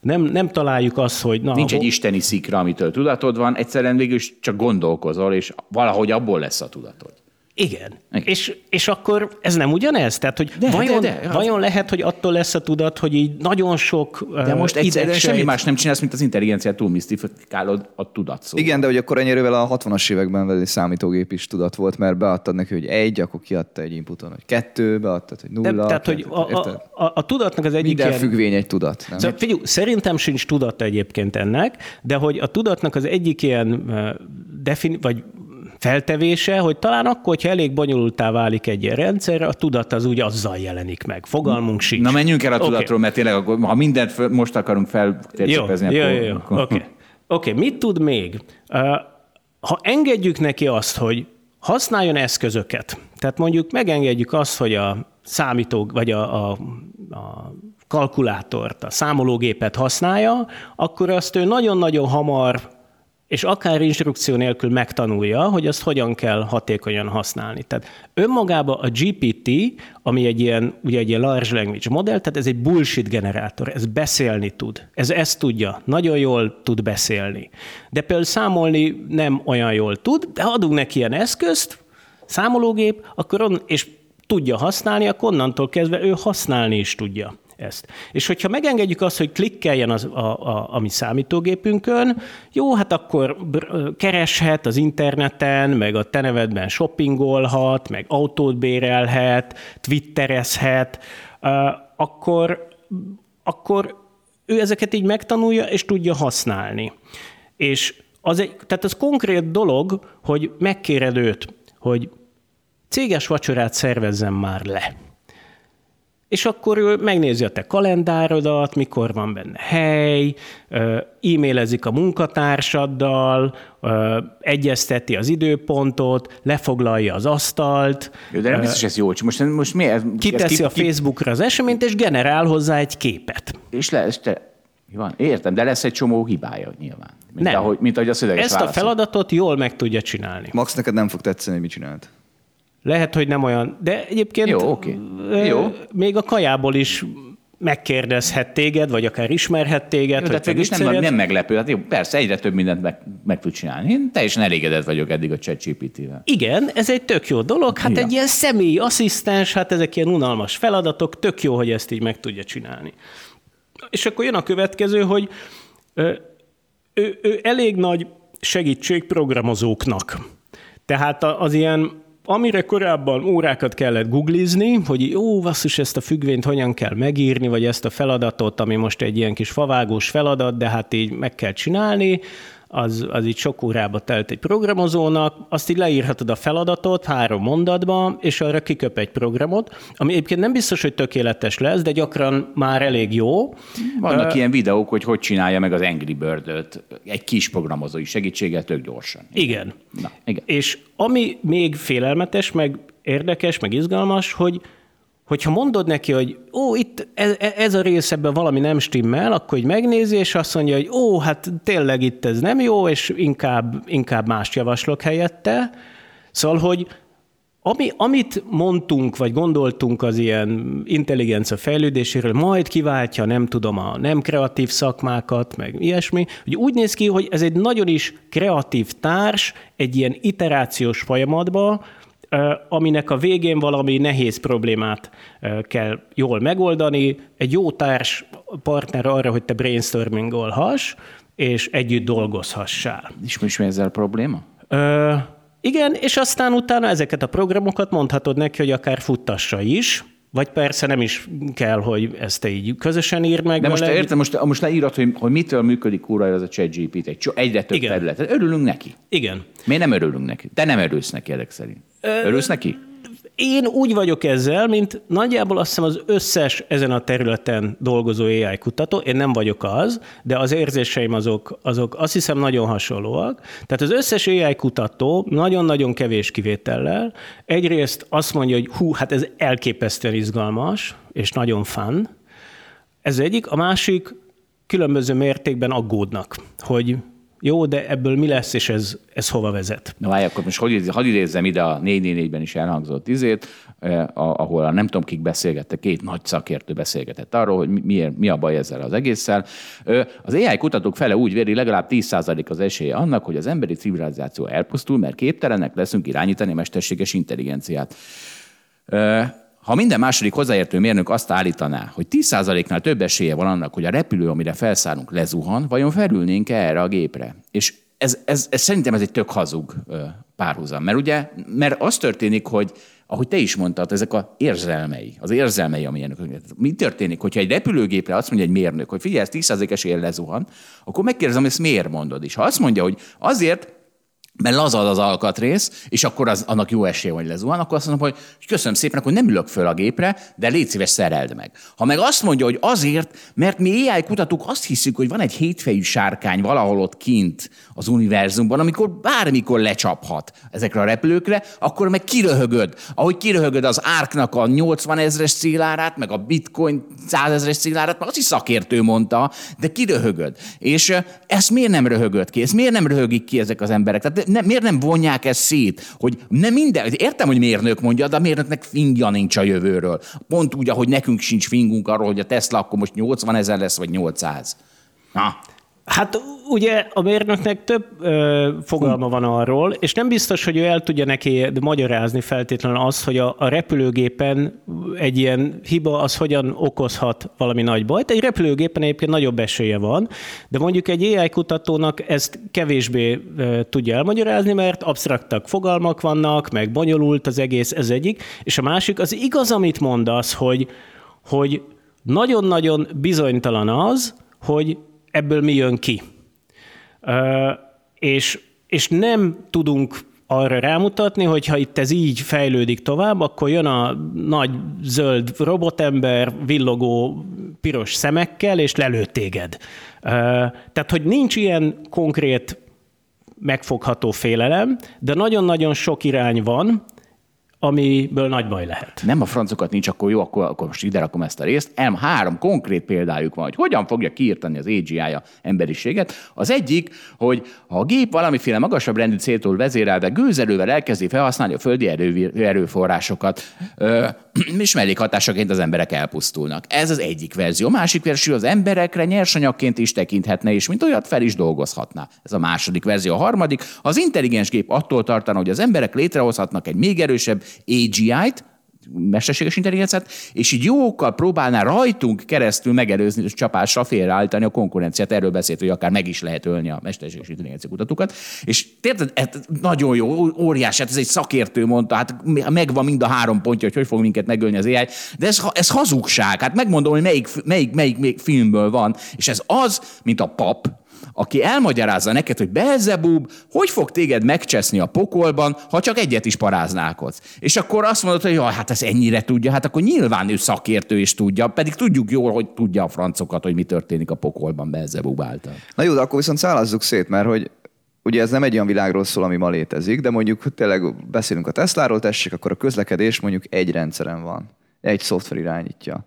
nem, nem találjuk azt, hogy... Na, Nincs egy isteni szikra, amitől tudatod van, egyszerűen végül csak gondolkozol, és valahogy abból lesz a tudatod. Igen. Igen. És, és akkor ez nem ugyanez? Tehát, hogy de, vajon, de, de, vajon lehet, hogy attól lesz a tudat, hogy így nagyon sok De most egyszerűen semmi más nem csinálsz, mint az intelligenciát túl misztifikálod a tudat szóval. Igen, de hogy akkor ennyire a 60-as években veli számítógép is tudat volt, mert beadtad neki, hogy egy, akkor kiadta egy inputon, hogy kettő, beadtad, hogy nulla. De, tehát, hogy a, a, a, a, tudatnak az egyik Minden ilyen... függvény egy tudat. Nem? Szóval, figyelj, szerintem sincs tudata egyébként ennek, de hogy a tudatnak az egyik ilyen defini- vagy feltevése, hogy talán akkor, hogyha elég bonyolultá válik egy ilyen rendszer, a tudat az úgy azzal jelenik meg. Fogalmunk sincs. Na menjünk el a Oké. tudatról, mert tényleg ha mindent föl, most akarunk feltérképezni, jó, akkor... jó, jó. Oké. Okay. okay, mit tud még? Ha engedjük neki azt, hogy használjon eszközöket, tehát mondjuk megengedjük azt, hogy a számítóg, vagy a, a, a kalkulátort, a számológépet használja, akkor azt ő nagyon-nagyon hamar és akár instrukció nélkül megtanulja, hogy azt hogyan kell hatékonyan használni. Tehát önmagában a GPT, ami egy ilyen, ugye egy ilyen large language modell, tehát ez egy bullshit generátor, ez beszélni tud. Ez ezt tudja, nagyon jól tud beszélni. De például számolni nem olyan jól tud, de adunk neki ilyen eszközt, számológép, akkor on, és tudja használni, akkor onnantól kezdve ő használni is tudja ezt. És hogyha megengedjük azt, hogy klikkeljen az, a, a, a mi számítógépünkön, jó, hát akkor kereshet az interneten, meg a te nevedben shoppingolhat, meg autót bérelhet, twitterezhet, akkor, akkor ő ezeket így megtanulja, és tudja használni. És az egy, tehát az konkrét dolog, hogy megkéred őt, hogy céges vacsorát szervezzen már le. És akkor ő megnézi a te kalendárodat, mikor van benne hely, e-mailezik a munkatársaddal, egyezteti az időpontot, lefoglalja az asztalt, Jó, de nem biztos, ez jó. Most, most mi ez? kiteszi ez ki- a Facebookra az eseményt, és generál hozzá egy képet. És le, és te, van? Értem, de lesz egy csomó hibája nyilván. Mint, Nem. Ahogy, mint ahogy a szöveges Ezt a válaszol. feladatot jól meg tudja csinálni. Max, neked nem fog tetszeni, hogy mit csinált. Lehet, hogy nem olyan, de egyébként Jó, oké. ö, Jó. még a kajából is megkérdezhet téged, vagy akár ismerhet téged, Jó, hogy tehát te végül nem, nem meglepő. Hát jó, persze, egyre több mindent meg, meg tud csinálni. Én teljesen elégedett vagyok eddig a ChatGPT-vel. Igen, ez egy tök jó dolog. Hát Ja. egy ilyen személyi asszisztens, hát ezek ilyen unalmas feladatok, tök jó, hogy ezt így meg tudja csinálni. És akkor jön a következő, hogy ő, ő elég nagy segítség programozóknak. Tehát az ilyen amire korábban órákat kellett googlizni, hogy jó, basszus, ezt a függvényt hogyan kell megírni, vagy ezt a feladatot, ami most egy ilyen kis favágós feladat, de hát így meg kell csinálni, az, az így sok órába telt egy programozónak, azt így leírhatod a feladatot három mondatba, és arra kiköp egy programot, ami egyébként nem biztos, hogy tökéletes lesz, de gyakran már elég jó. Vannak Ö, ilyen videók, hogy hogy csinálja meg az Angry Bird-öt egy kis programozói segítséggel tök gyorsan. Igen. Na, igen. És ami még félelmetes, meg érdekes, meg izgalmas, hogy hogyha mondod neki, hogy ó, itt ez, ez a rész ebben valami nem stimmel, akkor hogy megnézi, és azt mondja, hogy ó, hát tényleg itt ez nem jó, és inkább, inkább mást javaslok helyette. Szóval, hogy ami, amit mondtunk, vagy gondoltunk az ilyen intelligencia fejlődéséről, majd kiváltja, nem tudom, a nem kreatív szakmákat, meg ilyesmi, hogy úgy néz ki, hogy ez egy nagyon is kreatív társ, egy ilyen iterációs folyamatba, ö, aminek a végén valami nehéz problémát kell jól megoldani, egy jó társ partner arra, hogy te brainstormingolhass, és együtt dolgozhassál. És mi ezzel a probléma? Ö, igen, és aztán utána ezeket a programokat mondhatod neki, hogy akár futtassa is, vagy persze nem is kell, hogy ezt te így közösen írd meg De most vele. értem, most, most leírod, hogy, hogy mitől működik kurva ez a ChatGPT, egy egyre több Igen. területen. Örülünk neki. Igen. Miért nem örülünk neki? Te nem örülsz neki ezek szerint. Örülsz neki? Én úgy vagyok ezzel, mint nagyjából azt hiszem az összes ezen a területen dolgozó AI kutató, én nem vagyok az, de az érzéseim azok, azok azt hiszem nagyon hasonlóak. Tehát az összes AI kutató nagyon-nagyon kevés kivétellel egyrészt azt mondja, hogy hú, hát ez elképesztően izgalmas, és nagyon fun. Ez egyik. A másik különböző mértékben aggódnak, hogy jó, de ebből mi lesz, és ez, ez hova vezet. Na várj, akkor most hogy, hadd idézzem ide a 444-ben is elhangzott izét, eh, ahol a nem tudom kik beszélgettek, két nagy szakértő beszélgetett arról, hogy mi- miért, mi a baj ezzel az egésszel. Az AI kutatók fele úgy véri, legalább 10% az esélye annak, hogy az emberi civilizáció elpusztul, mert képtelenek leszünk irányítani a mesterséges intelligenciát. Ha minden második hozzáértő mérnök azt állítaná, hogy 10%-nál több esélye van annak, hogy a repülő, amire felszállunk, lezuhan, vajon felülnénk -e erre a gépre? És ez, ez, ez szerintem ez egy tök hazug párhuzam. Mert ugye, mert az történik, hogy ahogy te is mondtad, ezek az érzelmei, az érzelmei, amilyenek. Mi történik, hogyha egy repülőgépre azt mondja egy mérnök, hogy figyelj, ez 10% esélye lezuhan, akkor megkérdezem, ezt miért mondod? És ha azt mondja, hogy azért, mert lazad az alkatrész, és akkor az, annak jó esélye, hogy lezuhan, akkor azt mondom, hogy köszönöm szépen, akkor nem ülök föl a gépre, de légy szíves, szereld meg. Ha meg azt mondja, hogy azért, mert mi AI kutatók azt hiszük, hogy van egy hétfejű sárkány valahol ott kint az univerzumban, amikor bármikor lecsaphat ezekre a repülőkre, akkor meg kiröhögöd. Ahogy kiröhögöd az árknak a 80 ezres célárát, meg a bitcoin 100 ezres célárát, meg azt is szakértő mondta, de kiröhögöd. És ezt miért nem röhögöd ki? Ezt miért nem röhögik ki ezek az emberek? Tehát ne, miért nem vonják ezt szét? Hogy nem minden, értem, hogy mérnök mondja, de a mérnöknek fingja nincs a jövőről. Pont úgy, ahogy nekünk sincs fingunk arról, hogy a Tesla akkor most 80 ezer lesz, vagy 800. Na, Hát ugye a mérnöknek több ö, fogalma van arról, és nem biztos, hogy ő el tudja neki magyarázni feltétlenül azt, hogy a, a repülőgépen egy ilyen hiba az hogyan okozhat valami nagy bajt. Egy repülőgépen egyébként nagyobb esélye van, de mondjuk egy AI kutatónak ezt kevésbé ö, tudja elmagyarázni, mert absztraktak fogalmak vannak, meg bonyolult az egész, ez egyik. És a másik, az igaz, amit mondasz, hogy, hogy nagyon-nagyon bizonytalan az, hogy ebből mi jön ki. És, és nem tudunk arra rámutatni, hogy ha itt ez így fejlődik tovább, akkor jön a nagy zöld robotember villogó piros szemekkel, és lelőtt téged. Tehát, hogy nincs ilyen konkrét megfogható félelem, de nagyon-nagyon sok irány van, amiből nagy baj lehet. Nem a francokat nincs, akkor jó, akkor, akkor most ide rakom ezt a részt. Elm három konkrét példájuk van, hogy hogyan fogja kiírtani az AGI-a emberiséget. Az egyik, hogy ha a gép valamiféle magasabb rendű céltól vezérelve gőzelővel elkezdi felhasználni a földi erő, erőforrásokat, ö, és mellékhatásaként az emberek elpusztulnak. Ez az egyik verzió. A másik verzió az emberekre nyersanyagként is tekinthetne, és mint olyat fel is dolgozhatná. Ez a második verzió. A harmadik, az intelligens gép attól tartana, hogy az emberek létrehozhatnak egy még erősebb AGI-t, mesterséges intelligenciát, és így jókkal próbálná rajtunk keresztül megelőzni, és csapásra félreállítani a konkurenciát. Erről beszélt, hogy akár meg is lehet ölni a mesterséges intelligencia kutatókat. És tényleg ez nagyon jó, óriás, hát ez egy szakértő mondta, hát megvan mind a három pontja, hogy hogy fog minket megölni az AI, de ez, ez hazugság. Hát megmondom, hogy melyik, melyik, melyik, melyik filmből van, és ez az, mint a pap, aki elmagyarázza neked, hogy Belzebub, hogy fog téged megcseszni a pokolban, ha csak egyet is paráználkodsz. És akkor azt mondod, hogy jaj, hát ez ennyire tudja, hát akkor nyilván ő szakértő is tudja, pedig tudjuk jól, hogy tudja a francokat, hogy mi történik a pokolban Belzebub által. Na jó, de akkor viszont szállazzuk szét, mert hogy ugye ez nem egy olyan világról szól, ami ma létezik, de mondjuk tényleg beszélünk a Tesláról, tessék, akkor a közlekedés mondjuk egy rendszeren van. Egy szoftver irányítja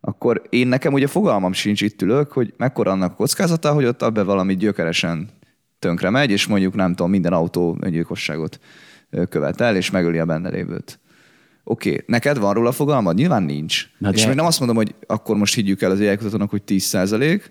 akkor én nekem ugye fogalmam sincs itt ülök, hogy mekkora annak a kockázata, hogy ott abban valami gyökeresen tönkre megy, és mondjuk nem tudom, minden autó öngyilkosságot követel, és megöli a benne lévőt. Oké, okay. neked van róla fogalmad? Nyilván nincs. Na és még nem azt mondom, hogy akkor most higgyük el az AI hogy 10 százalék,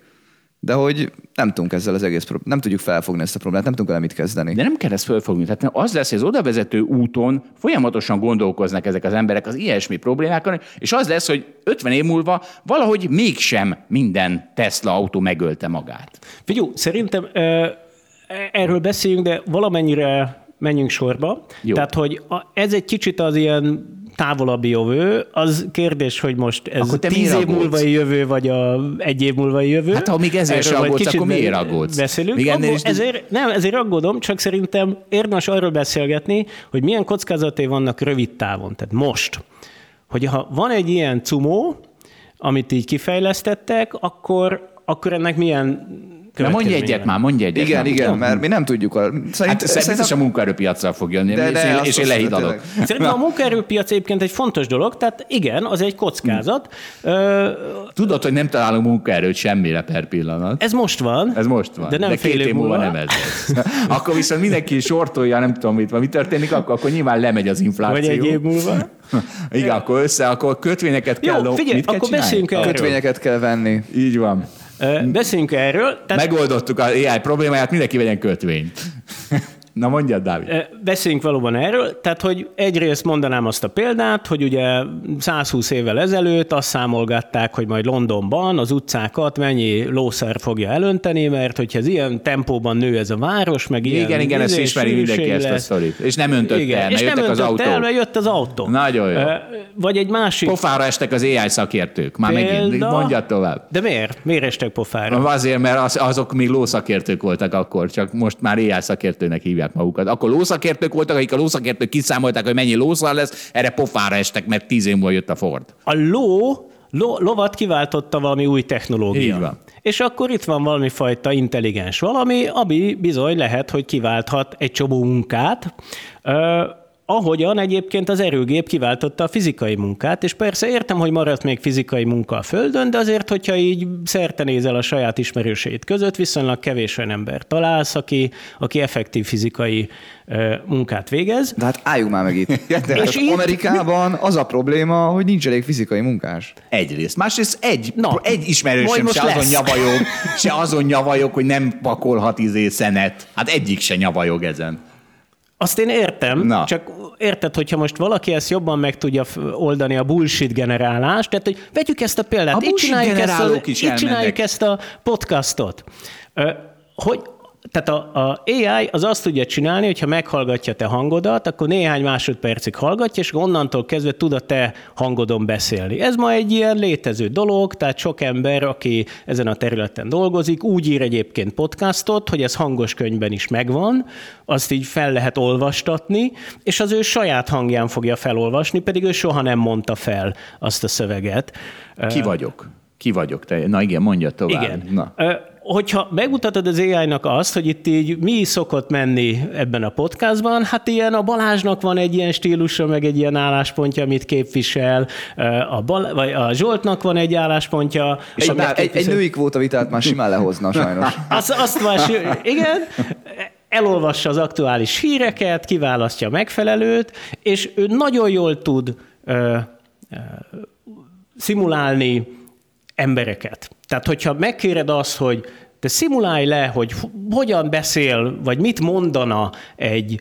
de hogy nem tudunk ezzel az egész nem tudjuk felfogni ezt a problémát, nem tudunk vele mit kezdeni. De nem kell ezt felfogni. Tehát az lesz, hogy az oda vezető úton folyamatosan gondolkoznak ezek az emberek az ilyesmi problémákon, és az lesz, hogy 50 év múlva valahogy mégsem minden Tesla autó megölte magát. Figyú, szerintem erről beszéljünk, de valamennyire menjünk sorba. Jó. Tehát, hogy ez egy kicsit az ilyen távolabbi jövő, az kérdés, hogy most ez akkor tíz év múlva jövő, vagy a egy év múlva jövő. Hát ha még ezért sem aggódsz, akkor miért aggódsz? Beszélünk. Még ennél is ezért, nem, ezért aggódom, csak szerintem érdemes arról beszélgetni, hogy milyen kockázatai vannak rövid távon. Tehát most, hogy ha van egy ilyen cumó, amit így kifejlesztettek, akkor, akkor ennek milyen Na mondj egyet már, mondj egyet. Igen, már. igen, mert mi nem tudjuk. A... Szerint, hát szerintem a munkaerőpiacra fog jönni, de, de, és, és én lehidalok. Szerintem a munkaerőpiac egyébként egy fontos dolog, tehát igen, az egy kockázat. Tudod, hogy nem találunk munkaerőt semmire per pillanat. Ez most van. Ez most van. De, nem de két év múlva nem ez lesz. akkor viszont mindenki sortolja, nem tudom mit, mi történik, akkor, akkor nyilván lemegy az infláció. Vagy egy év múlva. Igen, akkor össze, akkor kötvényeket kell... Jó, figyelj, mit akkor beszéljünk erről. Kötvényeket kell venni. Így van. Beszéljünk erről. Tehát... Megoldottuk a AI problémáját, mindenki vegyen kötvényt. Na mondjad, Dávid. Beszéljünk valóban erről. Tehát, hogy egyrészt mondanám azt a példát, hogy ugye 120 évvel ezelőtt azt számolgatták, hogy majd Londonban az utcákat mennyi lószer fogja elönteni, mert hogyha ez ilyen tempóban nő ez a város, meg igen, ilyen... Igen, ezt ismeri mindenki ezt a sztorit. És nem öntötte igen. el, mert és nem az autó. el, mert jött az autó. Nagyon jó. Vagy egy másik... Pofára estek az AI szakértők. Már Példa... megint, mondjad tovább. De miért? Miért estek pofára? Azért, mert az, azok még lószakértők voltak akkor, csak most már AI szakértőnek hívják gondolják magukat. Akkor lószakértők voltak, akik a lószakértők kiszámolták, hogy mennyi lószal lesz, erre pofára estek, mert tíz év múlva jött a Ford. A ló, ló lovat kiváltotta valami új technológia. Így van. És akkor itt van valami fajta intelligens valami, ami bizony lehet, hogy kiválthat egy csomó munkát, ahogyan egyébként az erőgép kiváltotta a fizikai munkát, és persze értem, hogy maradt még fizikai munka a Földön, de azért, hogyha így szerte nézel a saját ismerőseid között, viszonylag kevés olyan ember találsz, aki, aki effektív fizikai ö, munkát végez. De hát álljunk már meg itt. De És itt- Amerikában az a probléma, hogy nincs elég fizikai munkás. Egyrészt. Másrészt egy, Na, egy ismerősöm se azon lesz. nyavajog, se azon nyavajog, hogy nem pakolhat izé szenet. Hát egyik se nyavajog ezen. Azt én értem, Na. csak érted, hogyha most valaki ezt jobban meg tudja oldani a bullshit generálást, tehát hogy vegyük ezt a példát, A itt csináljuk, ezt a, itt csináljuk ezt a podcastot. Hogy, tehát a, a AI az azt tudja csinálni, hogyha meghallgatja te hangodat, akkor néhány másodpercig hallgatja, és onnantól kezdve tud a te hangodon beszélni. Ez ma egy ilyen létező dolog, tehát sok ember, aki ezen a területen dolgozik, úgy ír egyébként podcastot, hogy ez hangos könyvben is megvan, azt így fel lehet olvastatni, és az ő saját hangján fogja felolvasni, pedig ő soha nem mondta fel azt a szöveget. Ki vagyok? Ki vagyok? Te? Na igen, mondja tovább. Igen. Na. Hogyha megmutatod az AI-nak azt, hogy itt így mi szokott menni ebben a podcastban, hát ilyen a Balázsnak van egy ilyen stílusa, meg egy ilyen álláspontja, amit képvisel, a, Bal- vagy a Zsoltnak van egy álláspontja, és Egy, amit egy, egy képvisel- női kvóta vitát már simán lehozna sajnos. azt, azt más, igen, elolvassa az aktuális híreket, kiválasztja a megfelelőt, és ő nagyon jól tud ö, ö, szimulálni embereket. Tehát, hogyha megkéred azt, hogy te szimulálj le, hogy hogyan beszél, vagy mit mondana egy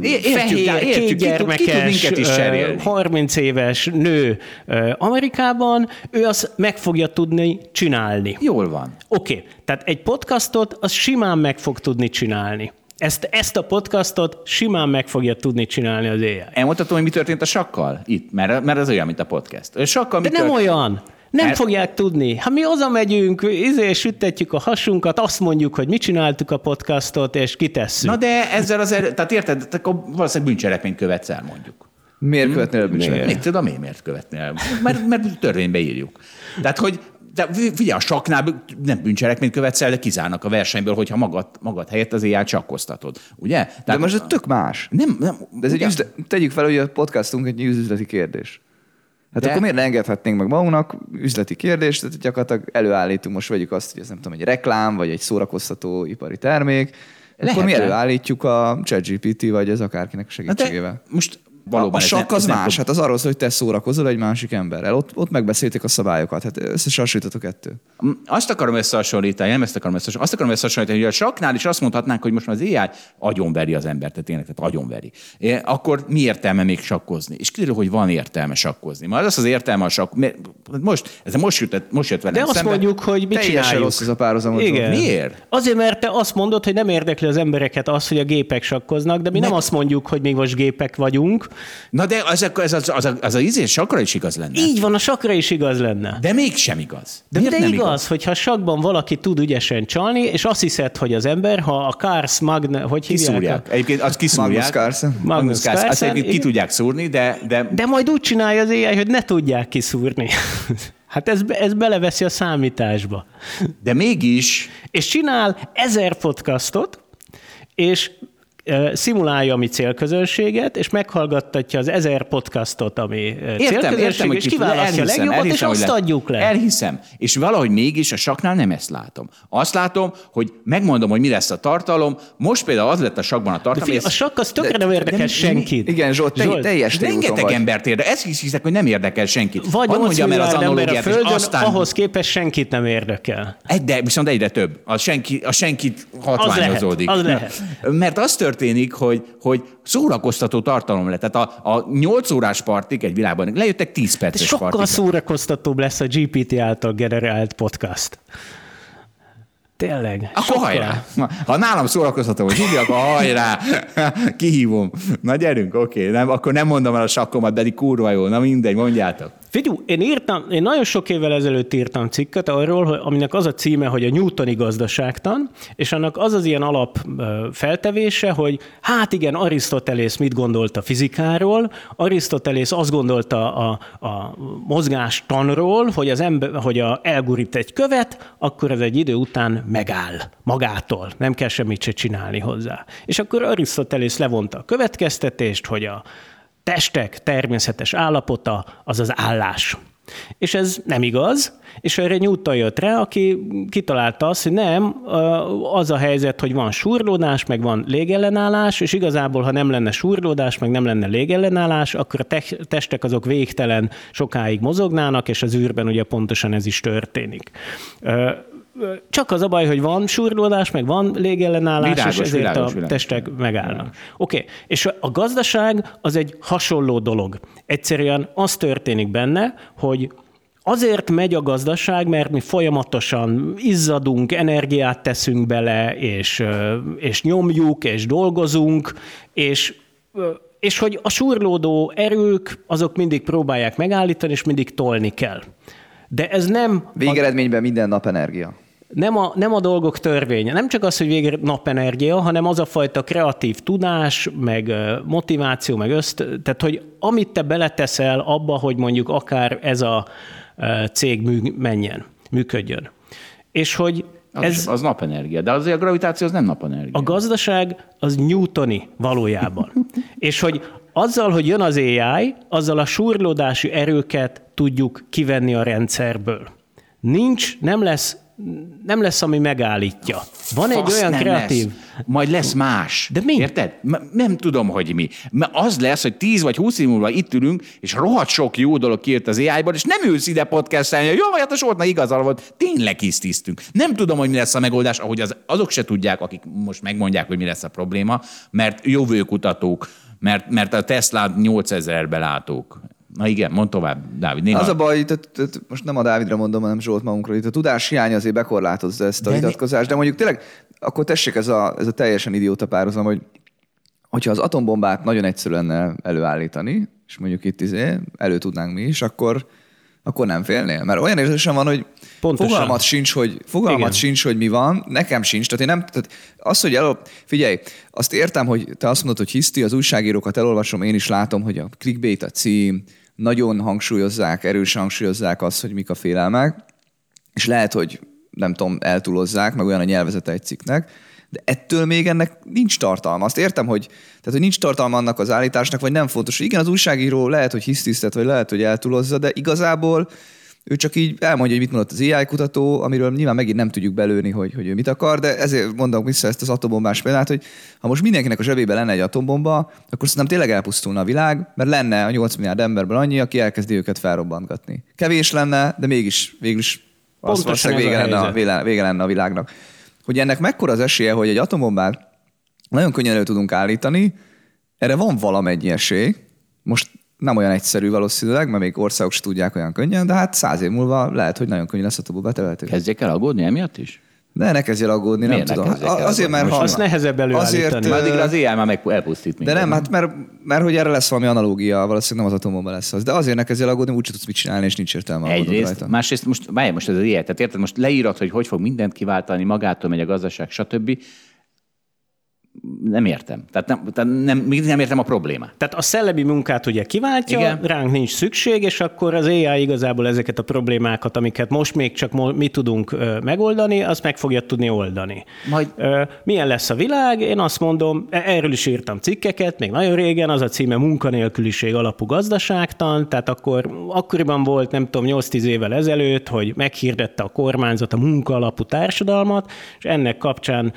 értjük, fehér, értjük, ki tud- ki tud kétgyermekes, minket is ö, cserélni. 30 éves nő ö, Amerikában, ő azt meg fogja tudni csinálni. Jól van. Oké, okay. tehát egy podcastot az simán meg fog tudni csinálni. Ezt, ezt a podcastot simán meg fogja tudni csinálni az AI. Elmondhatom, hogy mi történt a sakkal? Itt, mert, mert ez olyan, mint a podcast. A sakkal De nem tört- olyan. Nem Mert- fogják tudni. Ha mi oda megyünk, izé, süttetjük a hasunkat, azt mondjuk, hogy mi csináltuk a podcastot, és kitesszük. Na de ezzel az erő, tehát érted, te akkor valószínűleg bűncselekményt követsz el, mondjuk. Miért követnél el bűncselekményt? Mit tudom én, miért követni el? Mert, mert törvénybe írjuk. Tehát, hogy de figyelj, a saknál nem bűncselekményt követsz el, de kizárnak a versenyből, hogyha magad, magad helyett az éjjel csakkoztatod. Ugye? Tehát De most ez tök más. Nem, nem. De ez egy üzle... tegyük fel, hogy a podcastunk egy üzleti kérdés. Hát De- akkor miért ne engedhetnénk meg magunknak? Üzleti kérdést, tehát gyakorlatilag előállítunk, most vegyük azt, hogy ez nem tudom, egy reklám, vagy egy szórakoztató ipari termék, Lehet akkor mi előállítjuk a ChatGPT, vagy ez akárkinek Na de segítségével. most Valóban a ez sakk nem- az ez nem más, fog- hát az arról szól, hogy te szórakozol egy másik emberrel. Ott, ott megbeszélték a szabályokat, hát összesasított a kettő. Azt akarom összehasonlítani, nem ezt akarom összehasonlítani, azt akarom összehasonlítani, hogy a saknál is azt mondhatnánk, hogy most már az AI agyonveri az embert, tehát tényleg, tehát agyonveri. É, Akkor mi értelme még sakkozni? És kiderül, hogy van értelme sakkozni. Majd az az értelme a sakk, most, ez most jött, most jött velem De azt szembe. mondjuk, hogy mit csináljuk. rossz ez a párhuzamot. Igen. Miért? Azért, mert te azt mondod, hogy nem érdekli az embereket az, hogy a gépek sakkoznak, de mi nem Meg- azt mondjuk, hogy mi most gépek vagyunk. Na de az, ez az, az, az, az, az izés sakra is igaz lenne. Így van, a sakra is igaz lenne. De mégsem igaz. De, de nem igaz, hogyha sakban valaki tud ügyesen csalni, és azt hiszed, hogy az ember, ha a Kars Magne, hogy hívják? Kiszúrják. Egyébként azt kiszúrják. Magnus Carlsen. Magnus Carlsen. Azt egyébként ki tudják szúrni, de, de, De majd úgy csinálja az AI, hogy ne tudják kiszúrni. Hát ez, ez beleveszi a számításba. de mégis És csinál ezer podcastot, és szimulálja a mi célközönséget, és meghallgattatja az ezer podcastot, ami Értem, célközönség, értem, hogy és ki- kiválasztja a legjobbat, és elhiszem, hogy azt adjuk le. Elhiszem. És valahogy mégis a saknál nem ezt látom. Azt látom, hogy megmondom, hogy mi lesz a tartalom. Most például az lett a sakban a De tartalom, figyelj, hogy a sakk az tökre nem de érdekel mi- senkit. Igen, Zsolt, te, Zsolt, teljes rengeteg vagy. embert érdekel. Ezt is hiszek, hogy nem érdekel senkit. Vagy Hadd 8 mondjam el az a analógiát, és Földön, aztán... ahhoz képest senkit nem érdekel. Egy, de viszont egyre több. A, senki, a senkit hatványozódik. Az lehet, az Mert az történik, hogy, hogy szórakoztató tartalom lett. Tehát a, a 8 órás partik egy világban lejöttek 10 De perces sokkal partik. szórakoztatóbb lesz a GPT által generált podcast. Tényleg. Akkor sokkal. hajrá! Ha nálam szórakoztató, hogy hívja, akkor hajrá! Kihívom. Na gyerünk, oké. Nem, akkor nem mondom el a sakkomat, pedig kurva jó. Na mindegy, mondjátok. Figyú, én írtam, én nagyon sok évvel ezelőtt írtam cikket arról, hogy, aminek az a címe, hogy a Newtoni gazdaságtan, és annak az az ilyen alap feltevése, hogy hát igen, Arisztotelész mit gondolt a fizikáról, Arisztotelész azt gondolta a, a mozgástanról, hogy az ember, hogy a elgurít egy követ, akkor ez egy idő után megáll magától, nem kell semmit se csinálni hozzá. És akkor Arisztotelész levonta a következtetést, hogy a testek természetes állapota az az állás. És ez nem igaz, és erre Newton jött rá, aki kitalálta azt, hogy nem, az a helyzet, hogy van surlódás, meg van légellenállás, és igazából, ha nem lenne surlódás, meg nem lenne légellenállás, akkor a testek azok végtelen sokáig mozognának, és az űrben ugye pontosan ez is történik csak az a baj, hogy van surlódás, meg van légellenállás, világos, és ezért világos, a világos, testek megállnak. Oké, okay. és a gazdaság az egy hasonló dolog. Egyszerűen az történik benne, hogy Azért megy a gazdaság, mert mi folyamatosan izzadunk, energiát teszünk bele, és, és nyomjuk, és dolgozunk, és, és hogy a surlódó erők, azok mindig próbálják megállítani, és mindig tolni kell. De ez nem... Végeredményben minden nap energia nem a, nem a dolgok törvénye. Nem csak az, hogy végre napenergia, hanem az a fajta kreatív tudás, meg motiváció, meg öszt, tehát hogy amit te beleteszel abba, hogy mondjuk akár ez a cég mű, menjen, működjön. És hogy az, ez, az napenergia, de azért a gravitáció az nem napenergia. A gazdaság az newtoni valójában. és hogy azzal, hogy jön az AI, azzal a surlódási erőket tudjuk kivenni a rendszerből. Nincs, nem lesz nem lesz, ami megállítja. Van egy olyan kreatív... Lesz. Majd lesz más. De mi? Érted? Nem tudom, hogy mi. Mert az lesz, hogy 10 vagy 20 év múlva itt ülünk, és rohadt sok jó dolog kijött az AI-ból, és nem ülsz ide podcastelni, hogy jó, hát a Sortnak igazal volt, tényleg hisztisztünk. Nem tudom, hogy mi lesz a megoldás, ahogy az, azok se tudják, akik most megmondják, hogy mi lesz a probléma, mert jövőkutatók, mert, mert a Tesla 8000-be látók. Na igen, mond tovább, Dávid. Néha... Az a baj, tehát, tehát most nem a Dávidra mondom, hanem Zsolt magunkra, itt a tudás hiány azért bekorlátozza ezt a de vitatkozást, de mondjuk tényleg, akkor tessék ez a, ez a teljesen idióta párhuzam, hogy hogyha az atombombát nagyon egyszerű lenne előállítani, és mondjuk itt izé, elő tudnánk mi is, akkor, akkor nem félnél. Mert olyan érzésem van, hogy Pontosan. fogalmat sincs, hogy, fogalmat sincs, hogy mi van, nekem sincs. Tehát én nem, tehát az, hogy el, figyelj, azt értem, hogy te azt mondod, hogy hiszti, az újságírókat elolvasom, én is látom, hogy a clickbait a cím, nagyon hangsúlyozzák, erősen hangsúlyozzák azt, hogy mik a félelmek, és lehet, hogy nem tudom, eltúlozzák, meg olyan a nyelvezete egy cikknek, de ettől még ennek nincs tartalma. Azt értem, hogy, tehát, hogy nincs tartalma annak az állításnak, vagy nem fontos. Igen, az újságíró lehet, hogy hisztisztet, vagy lehet, hogy eltúlozza, de igazából ő csak így elmondja, hogy mit mondott az AI kutató, amiről nyilván megint nem tudjuk belőni, hogy, hogy ő mit akar, de ezért mondom vissza ezt az atombombás példát, hogy ha most mindenkinek a zsebében lenne egy atombomba, akkor szerintem tényleg elpusztulna a világ, mert lenne a 8 milliárd emberből annyi, aki elkezdi őket felrobbantgatni. Kevés lenne, de mégis végül is Pontosan vége, lenne a, vége, vége lenne a világnak. Hogy ennek mekkora az esélye, hogy egy atombombát nagyon könnyen elő tudunk állítani, erre van valamennyi esély. Most nem olyan egyszerű valószínűleg, mert még országok sem tudják olyan könnyen, de hát száz év múlva lehet, hogy nagyon könnyű lesz a tobo betevető. Kezdjék el aggódni emiatt is? De ne kezdjél aggódni, Miért nem tudom. Hát, azért, mert ha... Azt nehezebb előállítani. Azért, Addigra az AI már meg elpusztít minket. De nem, hát mert, mert hogy erre lesz valami analógia, valószínűleg nem az atombomba lesz az. De azért ne kezdjél aggódni, úgyse tudsz mit csinálni, és nincs értelme Egyrészt, rajta. másrészt most, várj, most ez az ilyen, tehát érted, most leírod, hogy hogy fog mindent kiváltani, magától megy a gazdaság, stb nem értem. Tehát nem, tehát nem, nem értem a problémát. Tehát a szellemi munkát ugye kiváltja, Igen. ránk nincs szükség, és akkor az AI igazából ezeket a problémákat, amiket most még csak mi tudunk megoldani, azt meg fogja tudni oldani. Majd... Milyen lesz a világ? Én azt mondom, e, erről is írtam cikkeket, még nagyon régen, az a címe munkanélküliség alapú gazdaságtan, tehát akkor akkoriban volt, nem tudom, 8-10 évvel ezelőtt, hogy meghirdette a kormányzat a munka alapú társadalmat, és ennek kapcsán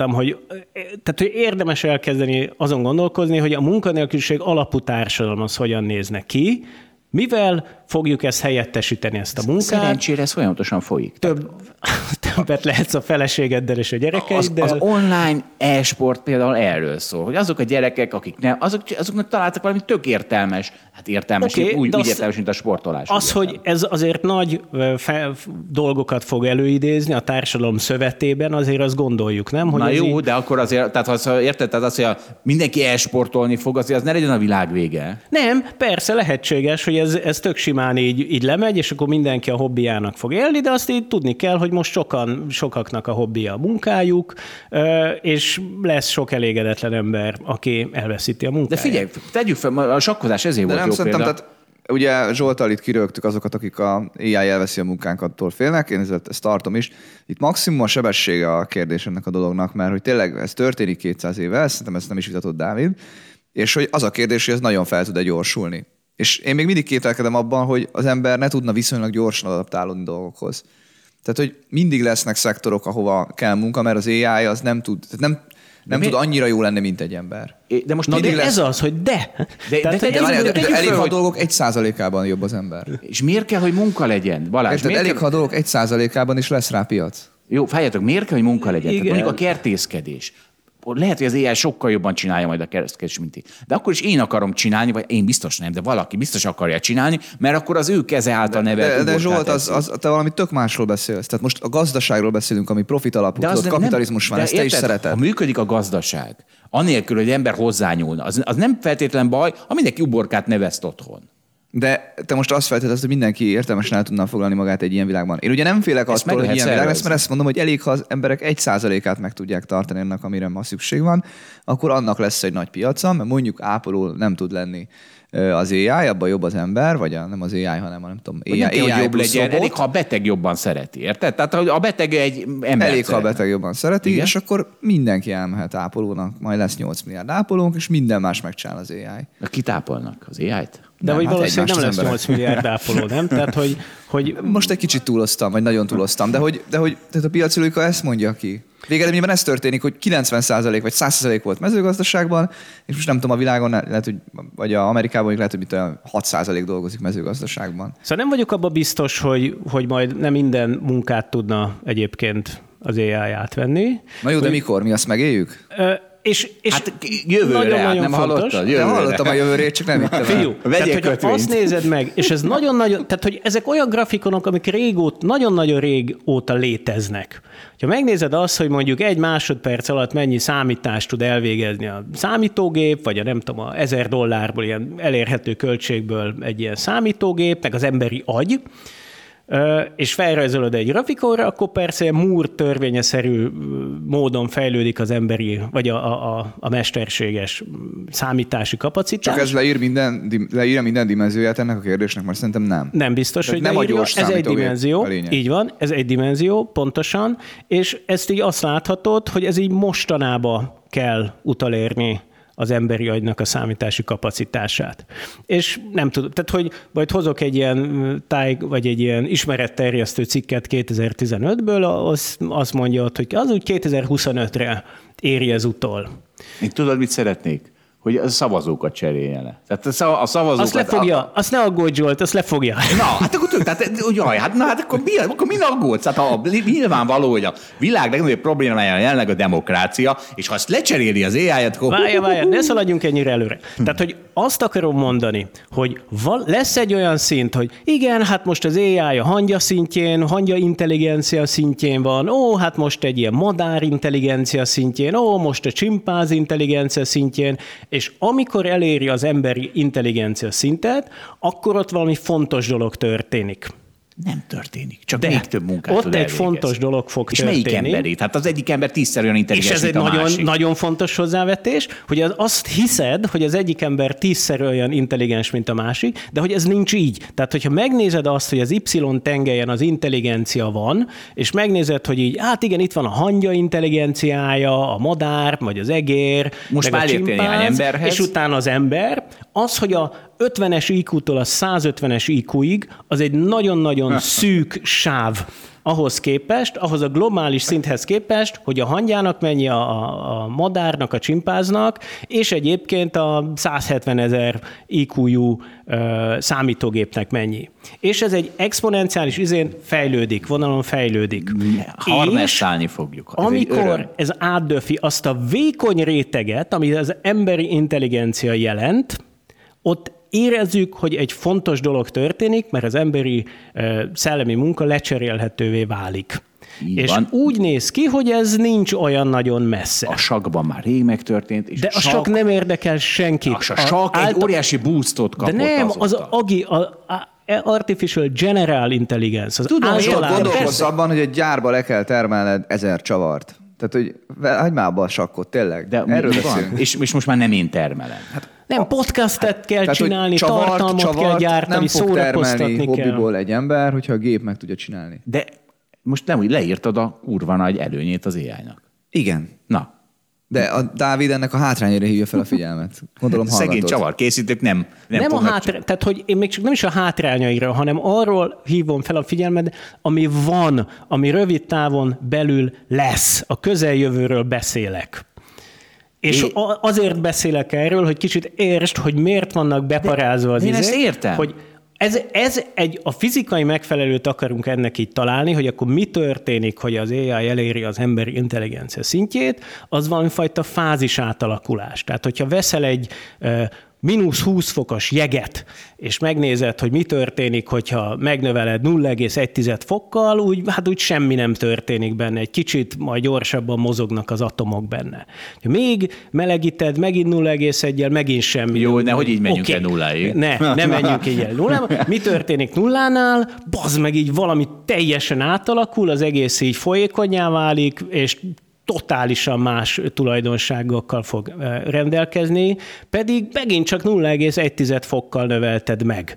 javasoltam hogy, tehát, hogy érdemes elkezdeni azon gondolkozni, hogy a munkanélküliség alapú társadalom az hogyan nézne ki, mivel fogjuk ezt helyettesíteni, ezt a munkát? Szerencsére ez folyamatosan folyik. Több, többet lehetsz a feleségeddel és a gyerekeiddel. Az, az online e-sport például erről szól, hogy azok a gyerekek, akik nem, azok, azoknak találtak valami tök értelmes, hát értelmes, okay, úgy, úgy értelmes, mint a sportolás. Az, hogy ez azért nagy fe, dolgokat fog előidézni a társadalom szövetében, azért azt gondoljuk, nem? Hogy Na jó, így... de akkor azért, tehát ha érted, tehát az, hogy mindenki e-sportolni fog, azért az ne legyen a világ vége. Nem, persze lehetséges, hogy ez, ez tök simán így, így lemegy, és akkor mindenki a hobbiának fog élni, de azt így tudni kell, hogy most sokan, sokaknak a hobbija a munkájuk, és lesz sok elégedetlen ember, aki elveszíti a munkáját. De figyelj, tegyük fel, a sakkozás ezért De volt nem jó szerintem, példa. tehát ugye Zsoltal itt kirögtük azokat, akik a AI elveszi a munkánkattól félnek, én ezt, ezt tartom is. Itt maximum a sebessége a kérdés ennek a dolognak, mert hogy tényleg ez történik 200 éve, szerintem ezt nem is vitatott Dávid, és hogy az a kérdés, hogy ez nagyon fel tud-e gyorsulni. És én még mindig kételkedem abban, hogy az ember ne tudna viszonylag gyorsan adaptálódni dolgokhoz. Tehát, hogy mindig lesznek szektorok, ahova kell munka, mert az AI az nem tud, tehát nem, nem tud annyira jó lenni, mint egy ember. De most Na, de lesz- ez az, hogy de. de Tehát, De, várjál, de, tegyük de elég, ha dolgok egy százalékában jobb az ember. És miért kell, hogy munka legyen? Balázs, Érted, miért elég, kell... ha a dolgok egy százalékában is lesz rá piac. Jó, fájjátok, miért kell, hogy munka legyen? Tehát Igen. mondjuk a kertészkedés. Lehet, hogy az AI sokkal jobban csinálja majd a kertészkedés, mint én. De akkor is én akarom csinálni, vagy én biztos nem, de valaki biztos akarja csinálni, mert akkor az ő keze által nevelt De, de uborkát Zsolt, az, az, te valami tök másról beszélsz. Tehát most a gazdaságról beszélünk, ami profit alapú, tudod, nem- kapitalizmus van, de ezt te is érted, szereted. Ha működik a gazdaság, anélkül, hogy ember hozzányúlna, az, az nem feltétlen baj, ha mindenki uborkát neveszt otthon. De te most azt feltételezed, hogy mindenki értelmesen el tudna foglalni magát egy ilyen világban. Én ugye nem félek Ezt attól, hogy ilyen világ lesz, szervezni. mert ezt mondom, hogy elég, ha az emberek egy százalékát meg tudják tartani ennek, amire ma szükség van, akkor annak lesz egy nagy piaca, mert mondjuk ápoló nem tud lenni az AI, abban jobb az ember, vagy a, nem az AI, hanem a nem tudom, AI, nem kell, hogy AI jobb legyen, robot. elég, ha a beteg jobban szereti, érted? Tehát a beteg egy ember Elég, ha a beteg jobban szereti, Igen. És akkor mindenki elmehet ápolónak, majd lesz 8 milliárd ápolónk, és minden más megcsinál az AI. Kit ápolnak? Az AI-t? De Nem, hogy hát valószínűleg nem lesz az 8 milliárd ápoló, nem? Tehát, hogy, hogy Most egy kicsit túloztam, vagy nagyon túloztam, de hogy, de hogy tehát a piaci logika ezt mondja ki. Végeredményben ez történik, hogy 90% vagy 100% volt mezőgazdaságban, és most nem tudom, a világon lehet, hogy, vagy a Amerikában lehet, hogy mit olyan 6% dolgozik mezőgazdaságban. Szóval nem vagyok abban biztos, hogy, hogy majd nem minden munkát tudna egyébként az AI átvenni. Na jó, de mikor? Mi azt megéljük? Ö, És, és Hát jövőre, hát nem hallottad? De Jövőre. hallottam a jövőrét, csak nem hittem. Fiú, tehát, hogy kötvényt. azt nézed meg, és ez nagyon-nagyon, tehát hogy ezek olyan grafikonok, amik régóta, nagyon-nagyon régóta léteznek. Ha megnézed azt, hogy mondjuk egy másodperc alatt mennyi számítást tud elvégezni a számítógép, vagy a nem tudom, a ezer dollárból ilyen elérhető költségből egy ilyen számítógép, meg az emberi agy, és felrajzolod egy grafikonra, akkor persze Moore törvényeszerű módon fejlődik az emberi, vagy a, a, a, a mesterséges számítási kapacitás. Csak ez leír minden, leírja minden dimenzióját ennek a kérdésnek, mert szerintem nem. Nem biztos, Tehát hogy nem a leírja. gyors Ez egy dimenzió, a így van, ez egy dimenzió, pontosan, és ezt így azt láthatod, hogy ez így mostanába kell utalérni az emberi agynak a számítási kapacitását. És nem tudom, tehát hogy majd hozok egy ilyen táj, vagy egy ilyen ismeretterjesztő cikket 2015-ből, az azt mondja ott, hogy az úgy 2025-re éri ez utol. Én tudod, mit szeretnék? Hogy a szavazókat cseréljen le. Tehát a szav- a szavazókat... Azt lefogja, azt ne aggódj Zsolt, azt lefogja. Na, hát akkor tudjuk, tehát, jaj, hát, na, hát akkor mi, akkor mi aggódsz? Hát ha nyilvánvaló, hogy a világ legnagyobb problémája jelenleg a demokrácia, és ha azt lecseréli az AI-et, akkor... Várja, várja, ne szaladjunk ennyire előre. Tehát, hogy azt akarom mondani, hogy val- lesz egy olyan szint, hogy igen, hát most az AI a hangya szintjén, hangya intelligencia szintjén van, ó, hát most egy ilyen madár intelligencia szintjén, ó, most a csimpáz intelligencia szintjén, és amikor eléri az emberi intelligencia szintet, akkor ott valami fontos dolog történik. Nem történik, csak De még több munkát ott egy fontos dolog fog És melyik történni. emberét? Hát az egyik ember tízszer olyan És intelligens, ez egy nagyon, másik. nagyon fontos hozzávetés, hogy az, azt hiszed, hogy az egyik ember tízszer olyan intelligens, mint a másik, de hogy ez nincs így. Tehát, hogyha megnézed azt, hogy az Y tengelyen az intelligencia van, és megnézed, hogy így, hát igen, itt van a hangya intelligenciája, a madár, vagy az egér, Most meg a csimpánz, emberhez. és utána az ember, az, hogy a 50-es IQ-tól a 150-es IQ-ig, az egy nagyon-nagyon szűk sáv ahhoz képest, ahhoz a globális szinthez képest, hogy a hangyának mennyi a, a, a madárnak, a csimpáznak, és egyébként a 170 ezer IQ-jú ö, számítógépnek mennyi. És ez egy exponenciális izén fejlődik, vonalon fejlődik. Harnesszálni fogjuk. Ez. Amikor ez átdöfi azt a vékony réteget, amit az emberi intelligencia jelent, ott érezzük, hogy egy fontos dolog történik, mert az emberi szellemi munka lecserélhetővé válik. Így és van. úgy néz ki, hogy ez nincs olyan nagyon messze. A sakban már rég megtörtént, és De a sak nem érdekel senkit. a sak egy által- óriási boostot De kapott nem, az azóta. a, agi, a, a Artificial General Intelligence, az Tudom, általában- gondolkozz abban, hogy egy gyárba le kell termelned ezer csavart. Tehát, hogy hagyd már abba a sakkot, tényleg. De Erről mi van? És, és most már nem én termelem. Hát, Nem, podcastet kell Tehát, csinálni, csavart, tartalmat kell csavart gyártani, nem fog termelni kell. hobbiból egy ember, hogyha a gép meg tudja csinálni. de most nem úgy leírtad a kurva nagy előnyét az AI-nak. Igen. Na, De a Dávid ennek a hátrányére hívja fel a figyelmet. Gondolom szegény hallgatod. csavarkészítők nem, nem, Nem, a hátra, tehát hogy én még csak nem is a hátrányaira, hanem arról hívom fel a figyelmed, ami van, ami rövid távon belül lesz. A közeljövőről beszélek. És É- azért beszélek erről, hogy kicsit értsd, hogy miért vannak beparázva az én izék, ezt értem. Hogy ez, ez egy, a fizikai megfelelőt akarunk ennek így találni, hogy akkor mi történik, hogy az AI eléri az emberi intelligencia szintjét, az valamifajta fázis átalakulás. Tehát, hogyha veszel egy mínusz 20 fokos jeget, és megnézed, hogy mi történik, hogyha megnöveled 0,1 fokkal, úgy, hát úgy semmi nem történik benne. Egy kicsit majd gyorsabban mozognak az atomok benne. Még melegíted, megint 0,1-jel, megint semmi. Jó, nehogy így menjünk Oké. el nulláig. Ne, ne menjünk így el nullába. Mi történik nullánál? Bazd meg így valami teljesen átalakul, az egész így folyékonyá válik, és totálisan más tulajdonságokkal fog rendelkezni, pedig megint csak 0,1 fokkal növelted meg.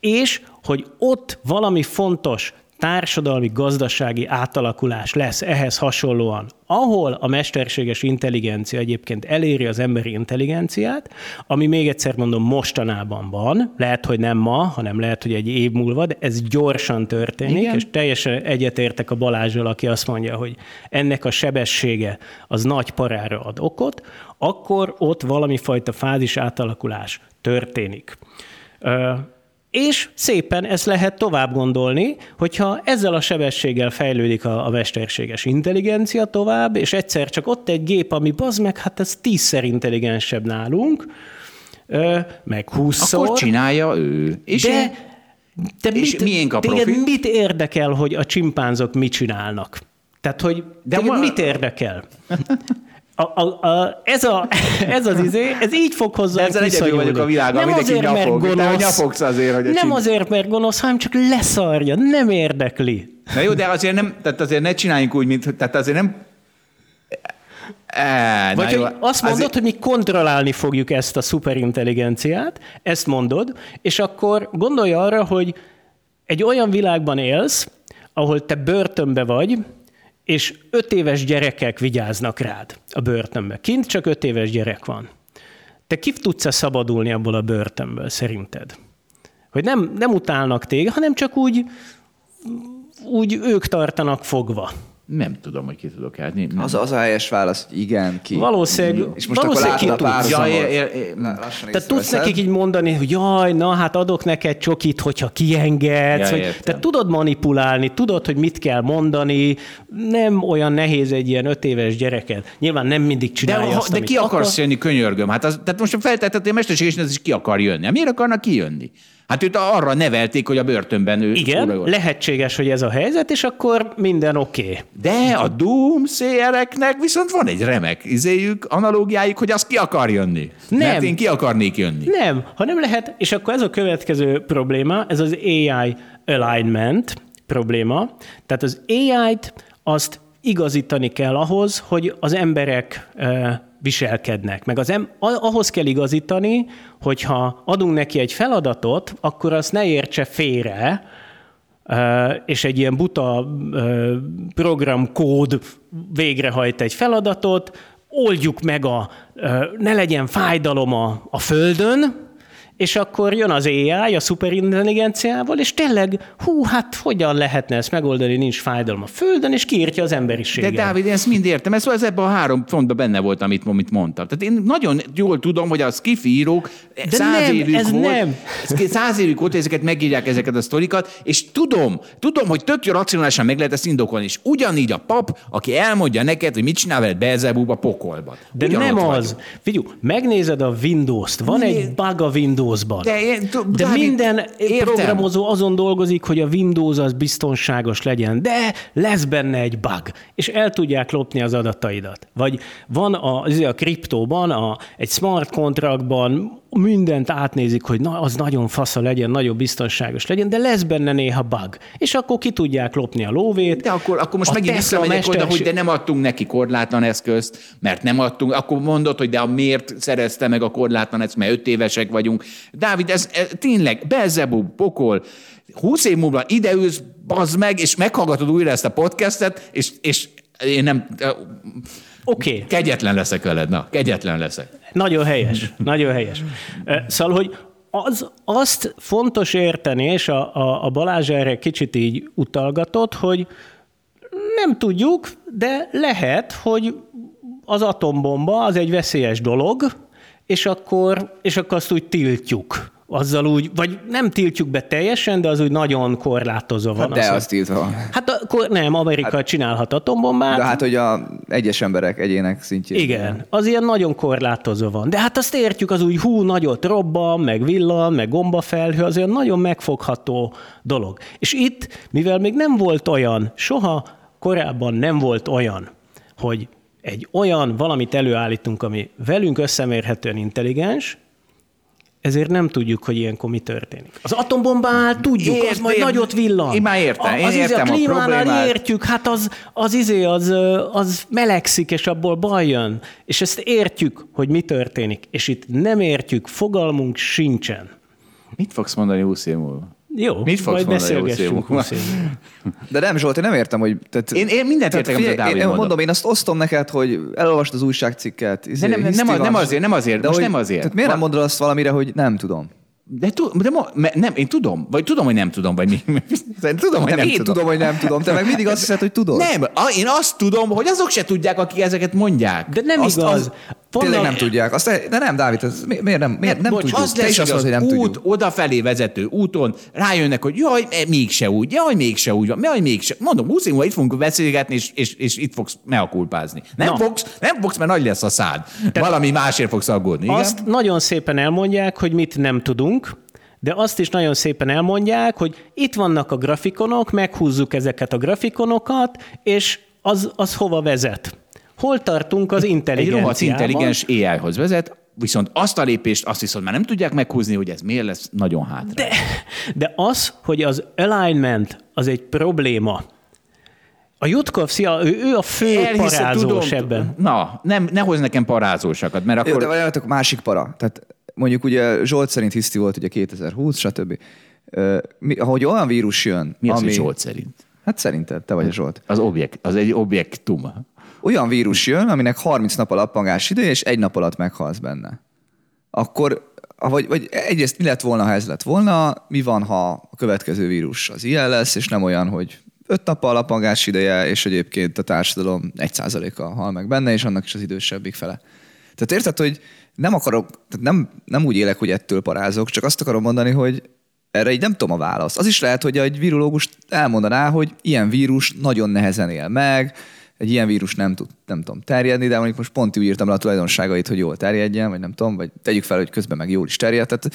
És hogy ott valami fontos társadalmi, gazdasági átalakulás lesz ehhez hasonlóan, ahol a mesterséges intelligencia egyébként eléri az emberi intelligenciát, ami még egyszer mondom mostanában van, lehet, hogy nem ma, hanem lehet, hogy egy év múlva, de ez gyorsan történik, Igen. és teljesen egyetértek a Balázsral, aki azt mondja, hogy ennek a sebessége az nagy parára ad okot, akkor ott valami fajta fázis átalakulás történik. Ö, és szépen ezt lehet tovább gondolni, hogyha ezzel a sebességgel fejlődik a, a mesterséges intelligencia tovább, és egyszer csak ott egy gép, ami bazd meg, hát ez tízszer intelligensebb nálunk, meg húszszor. Akkor csinálja ő. És de, én- de és mit, miénk a téged profi? mit érdekel, hogy a csimpánzok mit csinálnak? Tehát, hogy de téged ma- mit érdekel? A, a, a, ez, a, ez az izé, ez így fog hozzá Ezzel egyedül vagyok a világon, mindenki nyafog. Te nyafogsz azért, hogy Nem azért, mert gonosz, hanem csak leszarja, nem érdekli. Na jó, de azért nem, tehát azért ne csináljunk úgy, mint, tehát azért nem... E, Vagy hogy azt mondod, azért- hogy mi kontrollálni fogjuk ezt a szuperintelligenciát, ezt mondod, és akkor gondolj arra, hogy egy olyan világban élsz, ahol te börtönbe vagy, és öt éves gyerekek vigyáznak rád a börtönbe. Kint csak öt éves gyerek van. Te ki tudsz-e szabadulni abból a börtönből, szerinted? Hogy nem, nem utálnak téged, hanem csak úgy, úgy ők tartanak fogva. Nem tudom, hogy ki tudok állni. Nem. Az, az a helyes válasz, hogy igen, ki. Valószínűleg- És most akkor valószínűleg látod a ki tudsz. Ja, párhuzamot. ér- ér- La- lassan Tehát tudsz nekik így mondani, hogy jaj, na hát adok neked csokit, hogyha kiengedsz. Ja, vagy, tehát tudod manipulálni, tudod, hogy mit kell mondani, nem olyan nehéz egy ilyen öt éves gyereket. Nyilván nem mindig De, csinálja ha, azt, de ki akarsz akar. jönni, könyörgöm? Hát az, tehát most feltetett, hogy a mesterséges ez is ki akar jönni. Hát miért akarnak kijönni? Hát őt arra nevelték, hogy a börtönben ő Igen, ura volt. lehetséges, hogy ez a helyzet, és akkor minden oké. Okay. De a Doomsayereknek viszont van egy remek izéjük, analógiájuk, hogy az ki akar jönni. Nem. Mert én ki akarnék jönni. Nem, ha nem lehet, és akkor ez a következő probléma, ez az AI alignment probléma. Tehát az AI-t azt igazítani kell ahhoz, hogy az emberek ö, viselkednek. Meg az em- ahhoz kell igazítani, hogyha adunk neki egy feladatot, akkor azt ne értse félre, és egy ilyen buta programkód végrehajt egy feladatot, oldjuk meg a, ne legyen fájdalom a, a földön, és akkor jön az AI a szuperintelligenciával, és tényleg, hú, hát hogyan lehetne ezt megoldani, nincs fájdalom a földön, és kiírtja az De emberiséget. Dávid, én ezt mind értem. Ez, ez ebben a három fontban benne volt, amit, amit mondtam. Tehát én nagyon jól tudom, hogy a skifi írók De száz nem, évük ez volt, nem. Száz évük volt, ezeket megírják ezeket a sztorikat, és tudom, tudom, hogy tök jó racionálisan meg lehet ezt indokolni, és ugyanígy a pap, aki elmondja neked, hogy mit csinál veled Beelzebub a pokolban. De Ugyanott nem az. Figyelj, megnézed a Windows-t, van egy bug a Windows Windows-ban. De én- t- de Dávid, minden értem. programozó azon dolgozik, hogy a Windows az biztonságos legyen, de lesz benne egy bug, és el tudják lopni az adataidat. Vagy van a, a kriptóban, a, egy smart contractban mindent átnézik, hogy na, az nagyon fasza legyen, nagyon biztonságos legyen, de lesz benne néha bug. És akkor ki tudják lopni a lóvét. De akkor, akkor most A megint visszamegyek oda, hogy mesterség- de nem adtunk neki korlátlan eszközt, mert nem adtunk, akkor mondod, hogy de a miért szerezte meg a korlátlan eszközt, mert öt évesek vagyunk. Dávid, ez, ez tényleg, Belzebub, pokol, 20 év múlva ideülsz, bazd meg, és meghallgatod újra ezt a podcastet, és, és én nem... Oké. Okay. Kegyetlen leszek veled, na, kegyetlen leszek. Nagyon helyes, nagyon helyes. Szóval, hogy az, azt fontos érteni, és a, a, a Balázs erre kicsit így utalgatott, hogy nem tudjuk, de lehet, hogy az atombomba az egy veszélyes dolog, és akkor, és akkor azt úgy tiltjuk. Azzal úgy, vagy nem tiltjuk be teljesen, de az úgy nagyon korlátozva van. Hát de az tiltva van. Hát akkor nem, Amerika hát, csinálhat atombombát. De hát, hogy a egyes emberek, egyének szintjén. Igen, az ilyen nagyon korlátozó van. De hát azt értjük, az úgy hú, nagyot robban, meg villan, meg gombafelhő, az olyan nagyon megfogható dolog. És itt, mivel még nem volt olyan, soha korábban nem volt olyan, hogy egy olyan valamit előállítunk, ami velünk összemérhetően intelligens, ezért nem tudjuk, hogy ilyenkor mi történik. Az atombombánál tudjuk, az Értem. majd nagyot villan. Én már értem, én az izé értem a a problémát. értjük, hát az, az izé, az, az melegszik, és abból baj jön. És ezt értjük, hogy mi történik. És itt nem értjük, fogalmunk sincsen. Mit fogsz mondani 20 év múlva? Jó, Mit fogsz majd mondani 20 év beszélgessünk múlva? 20 év múlva. De nem, Zsolt, én nem értem, hogy... Tehát, Én- én mindent értek, amit a Dávid én, mondom, én azt osztom neked, hogy elolvasd az újságcikket. izé, nem- nem- nem- nem azért, nem azért, de most hogy, nem azért. Tehát miért nem Van- mondod azt valamire, hogy nem tudom? De, de me- nem, én tudom, vagy tudom, hogy nem tudom, vagy mi. Én tudom, hogy Nem, nem én tudom. hogy nem tudom. Te meg mindig azt hiszed, hogy tudod. Nem, a- én azt tudom, hogy azok se tudják, akik ezeket mondják. De nem azt, igaz. Az, tényleg nem tudják. Azt, de nem, Dávid, ez, mi- miért nem, miért nem Bocs, tudjuk? az Te lesz is azt mondod, hogy nem út, tudjuk. odafelé vezető úton rájönnek, hogy jaj, e, mégse úgy, jaj, mégse úgy van, jaj, mégse. Mondom, 20 év itt fogunk beszélgetni, és, és, és itt fogsz meakulpázni. Nem Na. fogsz, nem fogsz, mert nagy lesz a szád. Valami másért fogsz aggódni, igen? Azt nagyon szépen elmondják, hogy mit nem tudunk, de azt is nagyon szépen elmondják, hogy itt vannak a grafikonok, meghúzzuk ezeket a grafikonokat, és az, az hova vezet. Hol tartunk az Egy rohadt intelligenciában? intelligens AI-hoz vezet, viszont azt a lépést azt viszont már nem tudják meghúzni, hogy ez miért lesz nagyon hátra. De, de az, hogy az alignment az egy probléma, a Jutkov, szia, ő, ő a fő parázós ebben. Na, nem, ne hozz nekem parázósakat, mert Jó, akkor... de várjátok, másik para. Tehát mondjuk ugye Zsolt szerint hiszti volt ugye 2020, stb. Ö, Mi, ahogy olyan vírus jön, Mi az, ami... hogy Zsolt szerint? Hát szerinted, te vagy a Zsolt. Az, objekt, az egy objektum. Olyan vírus jön, aminek 30 nap a lappangás ideje, és egy nap alatt meghalsz benne. Akkor, vagy, vagy egyrészt mi lett volna, ha ez lett volna, mi van, ha a következő vírus az ilyen lesz, és nem olyan, hogy öt nap a lappangás ideje, és egyébként a társadalom 1%-a hal meg benne, és annak is az idősebbik fele. Tehát érted, hogy nem akarok, tehát nem, nem úgy élek, hogy ettől parázok, csak azt akarom mondani, hogy erre így nem tudom a választ. Az is lehet, hogy egy virológus elmondaná, hogy ilyen vírus nagyon nehezen él meg, egy ilyen vírus nem tud, nem tudom, terjedni, de mondjuk most pont úgy írtam le a tulajdonságait, hogy jól terjedjen, vagy nem tudom, vagy tegyük fel, hogy közben meg jól is terjed. Tehát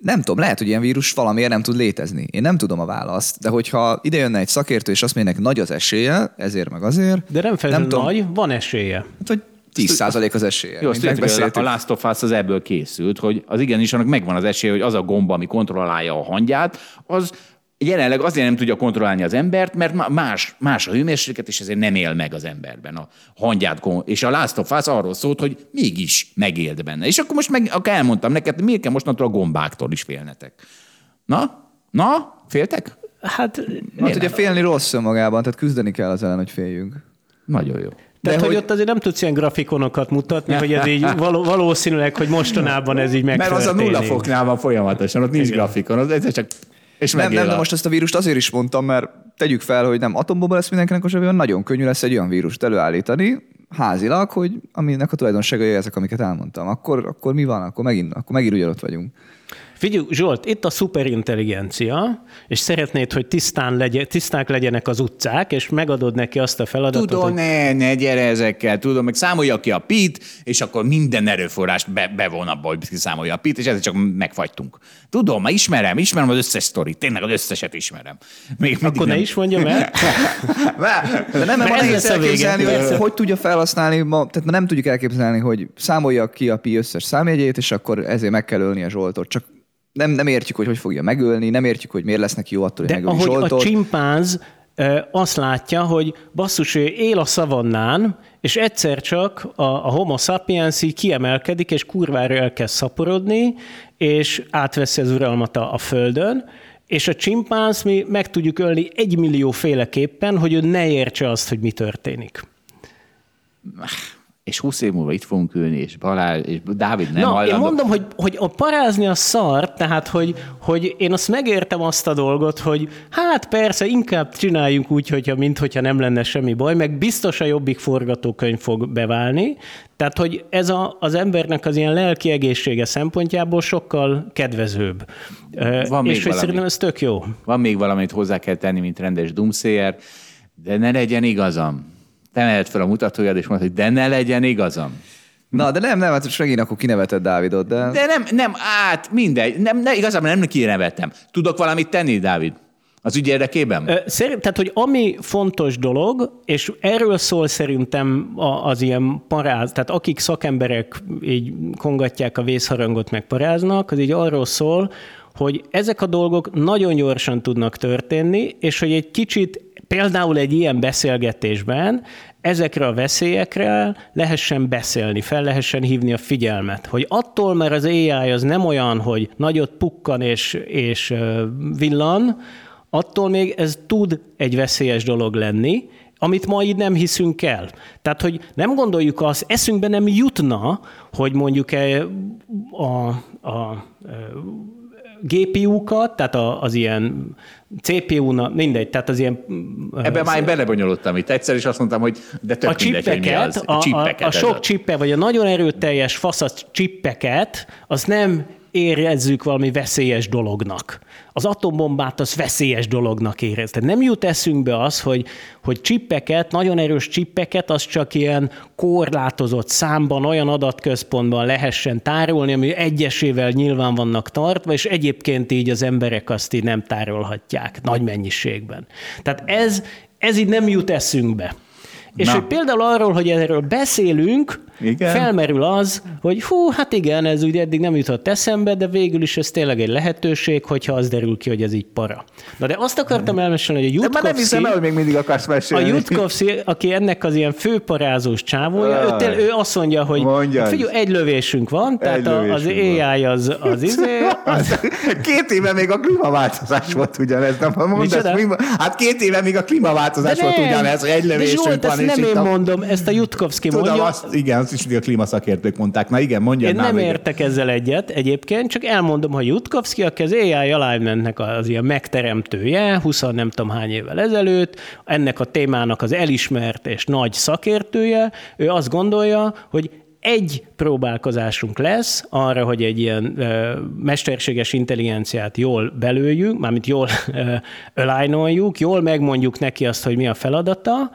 nem tudom, lehet, hogy ilyen vírus valamiért nem tud létezni. Én nem tudom a választ, de hogyha ide jönne egy szakértő, és azt mondja, nagy az esélye, ezért meg azért. De nem feltétlenül tudom, nagy, van esélye. Hát, hogy 10% az esélye. Jó, azt tudjátok, hogy a. Last of Us az ebből készült, hogy az igenis annak megvan az esélye, hogy az a gomba, ami kontrollálja a hangyát, az jelenleg azért nem tudja kontrollálni az embert, mert más, más a hőmérséklet, és ezért nem él meg az emberben a hangyát. kon- És a Last of Us arról szólt, hogy mégis megélt benne. És akkor most meg akkor elmondtam neked, miért kell mostantól a gombáktól is félnetek. Na? Na? Féltek? Hát, Hát ugye félni rossz önmagában, tehát küzdeni kell az ellen, hogy féljünk. Nagyon jó. Tehát, hogy, hogy- ott azért nem tudsz ilyen grafikonokat mutatni, hogy ez így való, valószínűleg, hogy mostanában ez így Mert megtörténik. az a nulla foknál van folyamatosan, ott nincs grafikon, az egyszer csak és Nem, nem, de most ezt a vírust azért is mondtam, mert tegyük fel, hogy nem atombomba lesz mindenkinek a zsebében, nagyon könnyű lesz egy olyan vírust előállítani, házilag, hogy aminek a tulajdonságai ezek, amiket elmondtam. Akkor, akkor mi van? Akkor megint, akkor megint ugyanott vagyunk. Figyelj, Zsolt, itt a szuperintelligencia, és szeretnéd, hogy tisztán legyen, tiszták legyenek az utcák, és megadod neki azt a feladatot, Tudom, hogy ne, ne gyere ezekkel, tudom, meg számolja ki a pit, és akkor minden erőforrást be, bevon abba, hogy számolja a pit, és ezzel csak megfagytunk. Tudom, már ismerem, ismerem az összes sztorit, tényleg az összeset ismerem. Még akkor ne nem- is mondjam el. De nem, Ez nehéz lesz a vége. elképzelni, hogy hogy tudja felhasználni, ma, tehát nem tudjuk elképzelni, hogy számolja ki a pi összes számjegyét, és akkor ezért meg kell ölni a Zsoltot. Csak nem, nem értjük, hogy hogy fogja megölni, nem értjük, hogy miért lesz neki jó attól, hogy De megöli ahogy a Zsoltot. csimpánz ö, azt látja, hogy basszus, ő él a szavannán, és egyszer csak a, a homo sapiens így kiemelkedik, és kurvára elkezd szaporodni, és átveszi az uralmat a, a földön, és a csimpánz mi meg tudjuk ölni egy millió féleképpen, hogy ő ne értse azt, hogy mi történik. És 20 év múlva itt fogunk ülni, és Balázs, és Dávid nem Na, én hajlandó. mondom, hogy, hogy a parázni a szar, tehát, hogy, hogy én azt megértem azt a dolgot, hogy hát persze, inkább csináljunk úgy, hogyha, mint hogyha nem lenne semmi baj, meg biztos a jobbik forgatókönyv fog beválni, tehát, hogy ez a, az embernek az ilyen lelki egészsége szempontjából sokkal kedvezőbb. Van még és hogy valami. szerintem ez tök jó. Van még valamit hozzá kell tenni, mint rendes dumszéjer, de ne legyen igazam. Te mehet fel a mutatójad, és mondod, hogy de ne legyen igazam. Na, de nem, nem, hát most megint akkor kinevetett Dávidot, de... De nem, nem, át, mindegy. Nem, ne, igazából nem kinevettem. Tudok valamit tenni, Dávid? Az ügy érdekében? Ö, Szerint, tehát, hogy ami fontos dolog, és erről szól szerintem a- az ilyen paráz, tehát akik szakemberek így kongatják a vészharangot, meg paráznak, az így arról szól, hogy ezek a dolgok nagyon gyorsan tudnak történni, és hogy egy kicsit például egy ilyen beszélgetésben ezekre a veszélyekre lehessen beszélni, fel lehessen hívni a figyelmet, hogy attól, mert az AI az nem olyan, hogy nagyot pukkan és, és villan, attól még ez tud egy veszélyes dolog lenni, amit ma így nem hiszünk el. Tehát, hogy nem gondoljuk azt, eszünkbe nem jutna, hogy mondjuk a, a, e, GPU-kat, tehát a, az ilyen CPU-na, mindegy, tehát az ilyen Ebben már én belebonyolódtam itt. Egyszer is azt mondtam, hogy de tök a mindegy, hogy mi az. a, a, a sok az. csippe, vagy a nagyon erőteljes fasz csippeket, azt nem érezzük valami veszélyes dolognak. Az atombombát az veszélyes dolognak érez. Nem jut eszünkbe az, hogy, hogy csippeket, nagyon erős csippeket, az csak ilyen korlátozott számban, olyan adatközpontban lehessen tárolni, ami egyesével nyilván vannak tartva, és egyébként így az emberek azt így nem tárolhatják nagy mennyiségben. Tehát ez, ez így nem jut eszünkbe. És Na. hogy például arról, hogy erről beszélünk, Igen. felmerül az, hogy hú, hát igen, ez ugye eddig nem jutott eszembe, de végül is ez tényleg egy lehetőség, hogyha az derül ki, hogy ez így para. Na de azt akartam elmesélni, hogy a De már nem hiszem el, Jutkovsky, hogy még mindig akarsz a mesélni. Jutkovsky, aki ennek az ilyen főparázós csávója, ő, tél, ő azt mondja, hogy Mondjad. figyelj, egy lövésünk van, tehát a, az lövésünk van. AI az, az izé, az, Két éve még a klímaváltozás volt ugyanez, nem mondasz, mi, hát két éve még a klímaváltozás volt ugyanez, hogy egy lövésünk van, ezt nem én a... mondom, ezt a Jutkovsky Tudom, mondja. azt, igen, azt is mindig a klímaszakértők mondták. Na igen, mondjad Én nem végre. értek ezzel egyet egyébként, csak elmondom, hogy Jutkovsky, aki az AI Alignmentnek az ilyen megteremtője, 20 nem tudom hány évvel ezelőtt, ennek a témának az elismert és nagy szakértője, ő azt gondolja, hogy egy próbálkozásunk lesz arra, hogy egy ilyen ö, mesterséges intelligenciát jól belőjünk, mármint jól ö, align-oljuk, jól megmondjuk neki azt, hogy mi a feladata,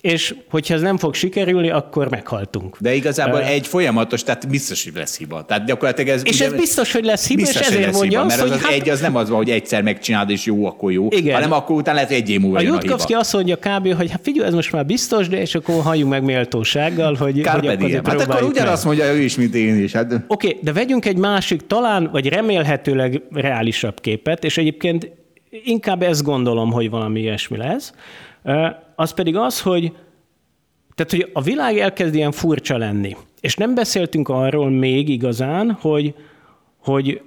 és hogyha ez nem fog sikerülni, akkor meghaltunk. De igazából egy folyamatos, tehát biztos, hogy lesz hiba. Tehát gyakorlatilag ez... És ugye- ez biztos, hogy lesz hiba, és biztos, hogy ezért lesz mondja hiba, azt, mert az, hogy az hát- egy az nem az van, hogy egyszer megcsinálod, és jó, akkor jó, Igen. hanem akkor utána lehet, hogy egy év múlva A jön azt mondja kb., hogy hát figyelj, ez most már biztos, de és akkor halljunk meg méltósággal, hogy, hogy Carpe akkor Hát akkor próbáljuk meg. ugyanazt mondja ő is, mint én is. Hát Oké, okay, de vegyünk egy másik, talán, vagy remélhetőleg reálisabb képet, és egyébként inkább ezt gondolom, hogy valami ilyesmi lesz. Az pedig az, hogy tehát, hogy a világ elkezd ilyen furcsa lenni. És nem beszéltünk arról még igazán, hogy, hogy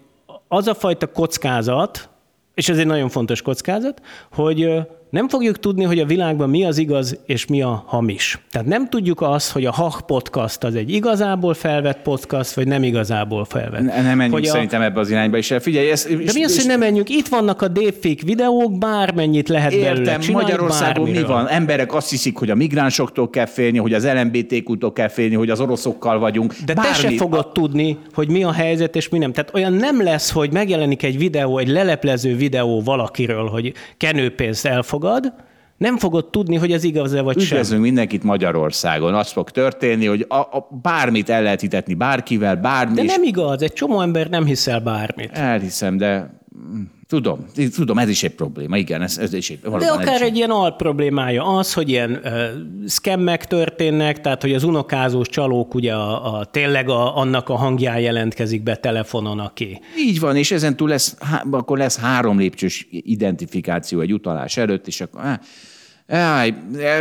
az a fajta kockázat, és ez egy nagyon fontos kockázat, hogy nem fogjuk tudni, hogy a világban mi az igaz és mi a hamis. Tehát nem tudjuk azt, hogy a Hach podcast az egy igazából felvett podcast, vagy nem igazából felvett. Ne, nem menjünk hogy a... szerintem ebbe az irányba is. Figyelj, ez, De mi az, hogy nem menjünk? Itt vannak a deepfake videók, bármennyit lehet belőle Értem, csinálni, Magyarországon mi bármiről. van? Emberek azt hiszik, hogy a migránsoktól kell félni, hogy az LMBTQ-tól kell félni, hogy az oroszokkal vagyunk. De te se fogod tudni, hogy mi a helyzet és mi nem. Tehát olyan nem lesz, hogy megjelenik egy videó, egy leleplező videó valakiről, hogy kenőpénzt elfogad, nem fogod tudni, hogy ez igaz-e vagy sem. Üdvözlünk mindenkit Magyarországon. Az fog történni, hogy a, a, bármit el lehet hitetni bárkivel, bármi. De nem igaz, egy csomó ember nem hiszel bármit. Elhiszem, de mm, tudom, tudom, ez is egy probléma. Igen, ez, ez is egy, De akár is egy ilyen alproblémája az, hogy ilyen uh, szkemmek történnek, tehát hogy az unokázós csalók ugye a, a, tényleg a, annak a hangján jelentkezik be telefonon, aki. Így van, és ezen túl lesz, há, akkor lesz három lépcsős identifikáció egy utalás előtt, és akkor... Á, Áj,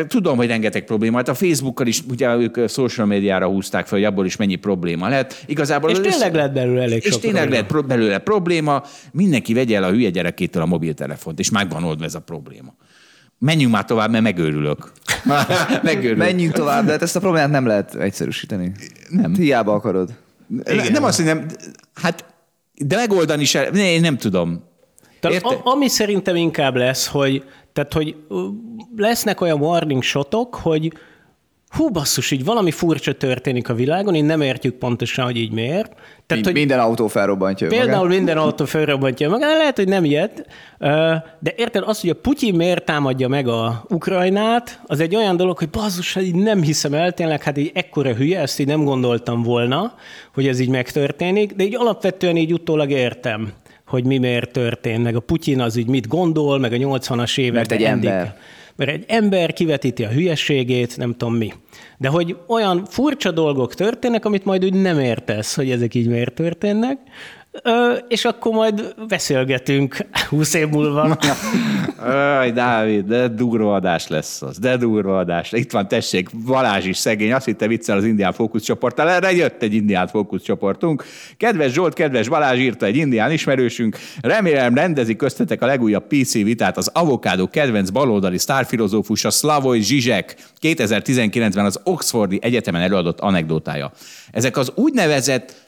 tudom, hogy rengeteg probléma. Hát a Facebookkal is, ugye ők social médiára húzták fel, hogy abból is mennyi probléma lett. Igazából És tényleg össze- lett belőle elég És sok tényleg probléma. lehet pro- belőle probléma. Mindenki vegye el a hülye gyerekétől a mobiltelefont, és meg van oldva ez a probléma. Menjünk már tovább, mert megőrülök. megőrülök. Menjünk tovább, de hát ezt a problémát nem lehet egyszerűsíteni. Nem. Hiába akarod. Igen. Nem azt, hogy nem, hát, de megoldani se, ne, én nem tudom. Tehát Érte? ami szerintem inkább lesz, hogy, tehát, hogy lesznek olyan warning shotok, hogy hú basszus, így valami furcsa történik a világon, én nem értjük pontosan, hogy így miért. Tehát, Mind, hogy minden autó felrobbantja Például magát. minden autó felrobbantja magát, lehet, hogy nem ilyet, de érted, az, hogy a Putyin miért támadja meg a Ukrajnát, az egy olyan dolog, hogy bazzus, hát így nem hiszem el, tényleg, hát így ekkora hülye, ezt így nem gondoltam volna, hogy ez így megtörténik, de így alapvetően így utólag értem, hogy mi miért történt, meg a Putyin az így mit gondol, meg a 80-as években. Mert egy endig- ember. Mert egy ember kivetíti a hülyeségét, nem tudom mi. De hogy olyan furcsa dolgok történnek, amit majd úgy nem értesz, hogy ezek így miért történnek, Ö, és akkor majd beszélgetünk 20 év múlva. Aj, Dávid, de durva adás lesz az, de durva adás. Itt van, tessék, Balázs is szegény, azt hitte viccel az indián fókuszcsoporttal, erre jött egy indián fókuszcsoportunk. Kedves Zsolt, kedves Balázs írta egy indián ismerősünk, remélem rendezik köztetek a legújabb PC vitát az avokádó kedvenc baloldali sztárfilozófusa Slavoj Zsizsek 2019-ben az Oxfordi Egyetemen előadott anekdotája. Ezek az úgynevezett,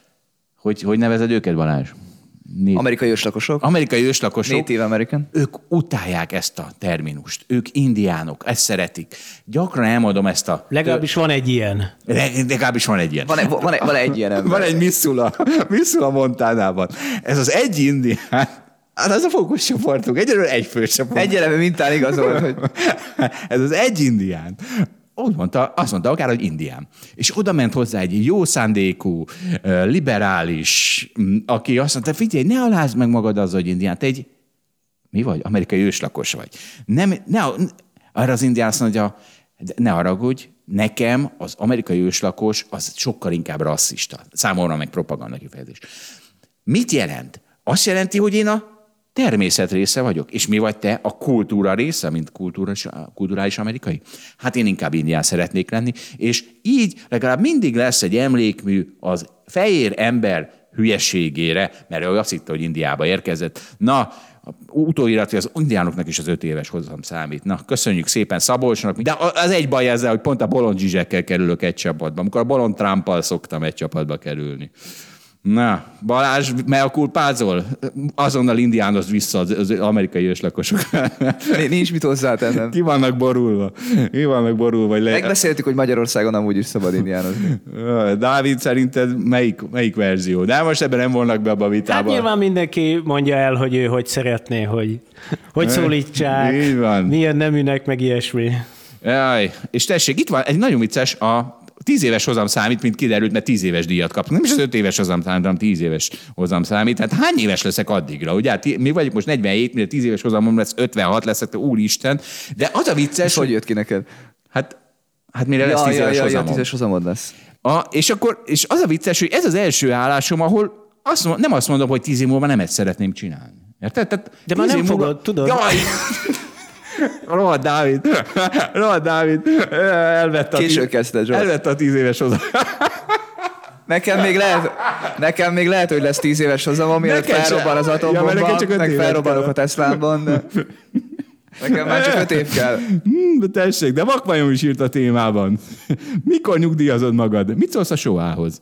hogy, hogy nevezed őket, Balázs? Név- Amerikai őslakosok. Amerikai őslakosok Native American. ők utálják ezt a terminust. Ők indiánok, ezt szeretik. Gyakran elmondom ezt a... Legalábbis van egy ilyen. Le- Legalábbis van egy ilyen. Van, egy, van, egy, van egy ilyen ember. Van egy Missula, Missula Montánában. Ez az egy indián, hát az a fókuszcsoportunk, egyelőre egy főcsoport. Egy eleve mintán igazolt, hogy Ez az egy indián. Úgy mondta, azt mondta akár, hogy indián. És oda ment hozzá egy jó szándékú, liberális, aki azt mondta, figyelj, ne alázd meg magad az, hogy indián, te egy, mi vagy? Amerikai őslakos vagy. Nem, ne, arra az indián azt mondja, ne haragudj, nekem az amerikai őslakos az sokkal inkább rasszista. Számomra meg propaganda kifejezés. Mit jelent? Azt jelenti, hogy én a természet része vagyok. És mi vagy te? A kultúra része, mint kulturális, kulturális amerikai? Hát én inkább indián szeretnék lenni, és így legalább mindig lesz egy emlékmű az fehér ember hülyeségére, mert ő azt hitte, hogy Indiába érkezett. Na, utóirat, hogy az indiánoknak is az öt éves hozzam számít. Na, köszönjük szépen Szabolcsnak, de az egy baj ezzel, hogy pont a bolond zsizsekkel kerülök egy csapatba. Amikor a bolond Trumpal szoktam egy csapatba kerülni. Na, Balázs, me a kulpázol? Azonnal indiánozd vissza az, az amerikai őslakosok. nincs mit hozzátennem. Ki vannak borulva? Ki vannak borulva? Hogy le... Megbeszéltük, hogy Magyarországon amúgy is szabad indiánozni. Dávid, szerinted melyik, melyik verzió? De most ebben nem vonnak be abba a vitába. Hát nyilván mindenki mondja el, hogy ő hogy szeretné, hogy, hogy szólítsák, Így van. milyen neműnek, meg ilyesmi. Jaj, és tessék, itt van egy nagyon vicces, a tíz éves hozam számít, mint kiderült, mert tíz éves díjat kaptunk. Nem is az öt éves hozam számít, hanem tíz éves hozam számít. Hát hány éves leszek addigra? Ugye, hát mi vagyunk most 47, mire tíz éves hozamom lesz, 56 leszek, te úristen. De az a vicces, hogy jött ki neked? hát, hát mire lesz tíz ja, éves ja, ja, hozamom? tízes hozamod lesz. A, és akkor, és az a vicces, hogy ez az első állásom, ahol azt mondom, nem azt mondom, hogy tíz év múlva nem ezt szeretném csinálni. Érted? Tehát De már tíz nem múlva- fogod, tudod? Jaj! Rohadt Dávid, Rohadt Dávid, elvette a, Késő tíz- kezdted, Zsolt. elvette a tíz éves hozzá. Nekem még lehet, nekem még lehet, hogy lesz tíz éves Neked se. felrobban az Ja, atombomba, öt meg felrobbanok a Teslámban, Nekem már csak öt év kell. Hmm, de tessék, de vakmajom is írt a témában. Mikor nyugdíjazod magad? Mit szólsz a soához?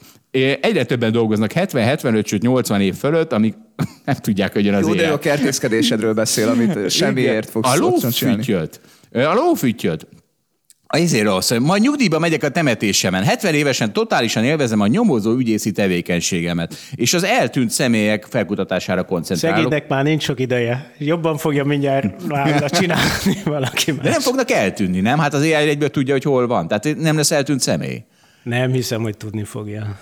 Egyre többen dolgoznak 70, 75, sőt 80 év fölött, amik nem tudják, hogy jön az Jó, de élet. jó kertészkedésedről beszél, amit semmiért fogsz A lófüttyöt. A lófüttyöt. Azért rossz, majd nyugdíjba megyek a temetésemen. 70 évesen totálisan élvezem a nyomozó ügyészi tevékenységemet, és az eltűnt személyek felkutatására koncentrálok. Szegénynek már nincs sok ideje. Jobban fogja mindjárt vállra csinálni valaki más. De nem fognak eltűnni, nem? Hát az AI egyből tudja, hogy hol van. Tehát nem lesz eltűnt személy. Nem hiszem, hogy tudni fogja.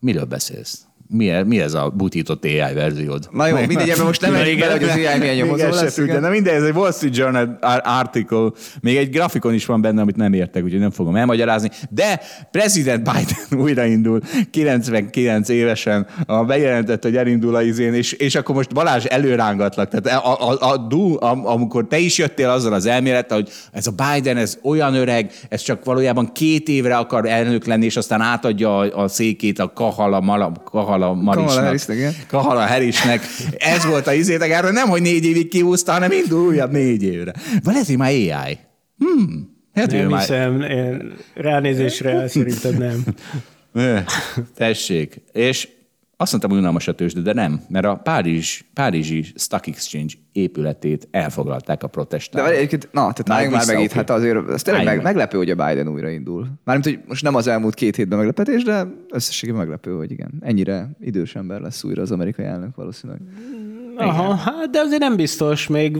Miről beszélsz? Mi, mi ez a butított AI verziód? Na jó, mindegy, ebben most nem Na megyünk igen. bele, hogy az AI milyen nyomozó Még ez se lesz. tudja. igen. Na mindegy, ez egy Wall Street Journal ar- article. Még egy grafikon is van benne, amit nem értek, úgyhogy nem fogom elmagyarázni. De President Biden újraindul 99 évesen, a bejelentett, hogy elindul a izén, és, és akkor most Balázs előrángatlak. Tehát a, a, a, a, a, amikor te is jöttél azzal az elmélettel, hogy ez a Biden, ez olyan öreg, ez csak valójában két évre akar elnök lenni, és aztán átadja a, a székét a Kahala, Mala, Kahala Marisnak. Harrisnek, igen. Kahala Harrisnek. Ez volt a izétek, erről nem, hogy négy évig kihúzta, hanem indul újabb négy évre. Van ez már AI. Hmm. Hát Nem már... hiszem, én ránézésre szerintem nem. Tessék. És azt mondtam, hogy unalmas a tőzsde, de nem, mert a Párizs, Párizsi Stock Exchange épületét elfoglalták a De protestálók. várj, egyébként, na, tehát álljunk már meg itt, hát azért, ez tényleg meg. meglepő, hogy a Biden újraindul. Mármint, hogy most nem az elmúlt két hétben meglepetés, de összességében meglepő, hogy igen, ennyire idős ember lesz újra az amerikai elnök valószínűleg. Aha, hát de azért nem biztos, még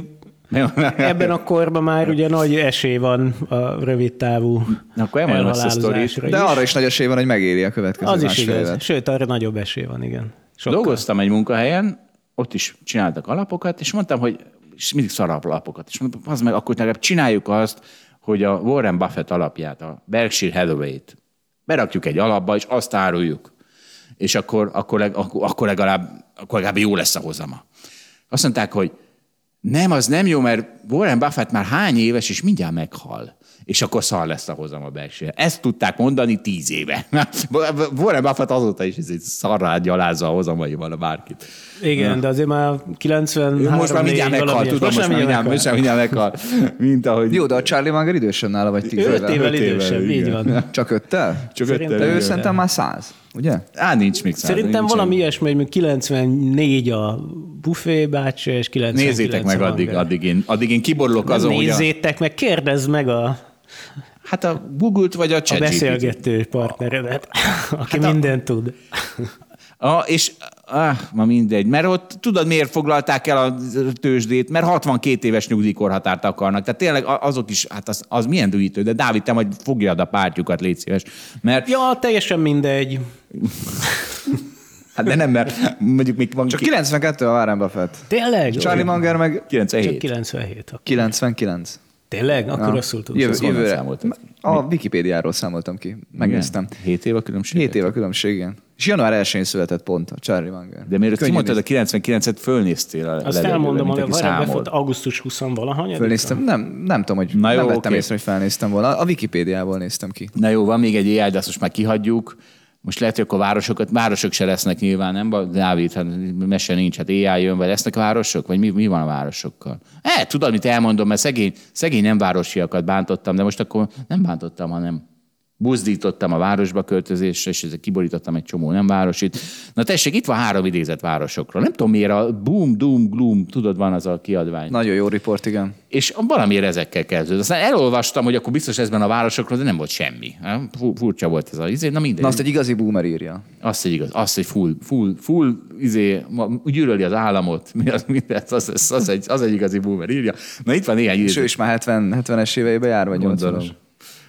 ebben a korban már ugye nagy esély van a rövid távú Na, akkor elmondom ezt a elhalálozásra De arra is nagy esély van, hogy megéli a következő Az is igaz. évet. Sőt, arra nagyobb esély van, igen. Sokkal. Dolgoztam egy munkahelyen, ott is csináltak alapokat, és mondtam, hogy és mindig szarabb alapokat. És mondtam, az meg akkor legalább csináljuk azt, hogy a Warren Buffett alapját, a Berkshire Hathaway-t berakjuk egy alapba, és azt áruljuk. És akkor, akkor, leg, akkor, akkor, legalább, akkor legalább jó lesz a hozama. Azt mondták, hogy nem, az nem jó, mert Warren Buffett már hány éves, és mindjárt meghal. És akkor szar lesz a hozam a Berkshire. Ezt tudták mondani tíz éve. Warren Buffett azóta is ez szarrá gyalázza a hozamaival a bárkit. Igen, de azért már 93 Most már mindjárt meghal, tudom, most már mindjárt, most már mindjárt meghal. Mint ahogy... Jó, de a Charlie Munger idősebb nála, vagy tíz Öt évvel? évvel Öt évvel, idősebb, így van. Csak öttel? Csak Szerintem öttel, De ő szerintem már száz, ugye? Á, nincs még száz. Szerintem nincs valami ilyesmi, hogy még 94 a Buffé bácsi, és 99 Nézzétek meg addig, addig én, addig én kiborulok Nem azon, hogy a, nézzétek meg, kérdezd meg a, hát a Google-t vagy a a chat beszélgető partneredet, aki Hát a- mindent tud. A, és ah, ma mindegy, mert ott tudod, miért foglalták el a tőzsdét? Mert 62 éves nyugdíjkorhatárt akarnak. Tehát tényleg a- azok is, hát az, az milyen dühítő, de Dávid, te majd fogjad a pártjukat, légy szíves. Mert, Ja, teljesen mindegy. hát de nem, mert mondjuk még van Csak ki- 92 a Warren Buffett. Tényleg? Charlie Munger meg 97. Csak 97. Akkor. 99. Tényleg? Akkor Ja. rosszul tudsz. Jövő, jövőre. A Wikipédiáról számoltam ki. Megnéztem. 7 év a különbség. 7 év a különbség, igen. És január 1-én született pont a Charlie Munger. De miért kimondtad a nézni. 99-et, fölnéztél a Azt elmondom, hogy számol. Buffett augusztus 20 valahanyadik. Fölnéztem, nem, nem tudom, hogy Na Na jó, nem vettem oké. észre, hogy felnéztem volna. A Wikipédiából néztem ki. Na jó, van még egy AI, de azt most már kihagyjuk. Most lehet, hogy akkor városokat, városok se lesznek nyilván, nem? Dávid, hát mese nincs, hát AI jön, vagy lesznek városok? Vagy mi, mi van a városokkal? E, tudod, mit elmondom, mert szegény, szegény nem városiakat bántottam, de most akkor nem bántottam, hanem buzdítottam a városba költözésre, és ezzel kiborítottam egy csomó nem városit. Na tessék, itt van három idézet városokról. Nem tudom miért a boom, doom, gloom, tudod, van az a kiadvány. Nagyon jó riport, igen. És valamiért ezekkel kezdődött. Aztán elolvastam, hogy akkor biztos ezben a városokról, de nem volt semmi. Fu- Furcsa volt ez a izé, na mindegy. Na azt egy igazi boomer írja. Azt, hogy igaz, azt, hogy full, full, full izé, gyűlöli az államot, mi az, mindent, az, az, az, egy, az egy igazi boomer írja. Na itt van néhány És ő idézet, is már 70, 70-es éveiben jár, vagy 80-as.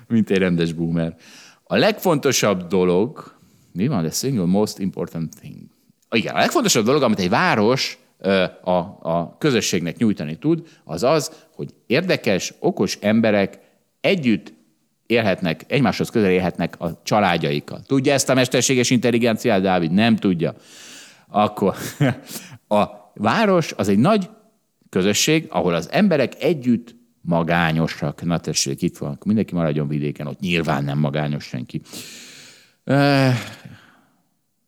Mint egy rendes boomer. A legfontosabb dolog, mi van, the single most important thing. Igen, a legfontosabb dolog, amit egy város a, a közösségnek nyújtani tud, az az, hogy érdekes, okos emberek együtt élhetnek, egymáshoz közel élhetnek a családjaikkal. Tudja ezt a mesterséges intelligenciát, Dávid? Nem tudja. Akkor a város az egy nagy közösség, ahol az emberek együtt magányosak. Na tessék, itt van, mindenki maradjon vidéken, ott nyilván nem magányos senki. Uh,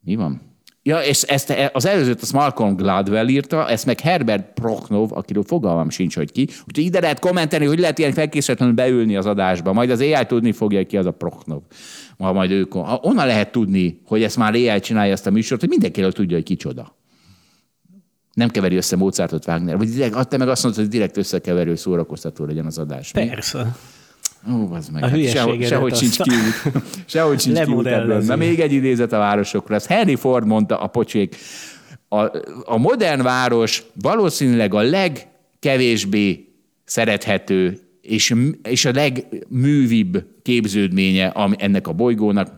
mi van? Ja, és ezt, az előzőt azt Malcolm Gladwell írta, ezt meg Herbert Prochnov, akiről fogalmam sincs, hogy ki. Úgyhogy ide lehet kommenteni, hogy lehet ilyen felkészületlenül beülni az adásba. Majd az AI tudni fogja, ki az a Prochnov. Ma majd ők, onnan lehet tudni, hogy ezt már AI csinálja ezt a műsort, hogy mindenkiről tudja, hogy kicsoda. Nem keveri össze Mozartot Wagner. Vagy direkt, te meg azt mondod, hogy direkt összekeverő szórakoztató legyen az adás. Persze. Ó, az meg. A hát sehogy, sehogy sincs kiút. Sehogy sincs kiút ebből. Na még egy idézet a városokra. Ez Henry Ford mondta a pocsék. A, a modern város valószínűleg a legkevésbé szerethető és, és a legművibb képződménye ennek a bolygónak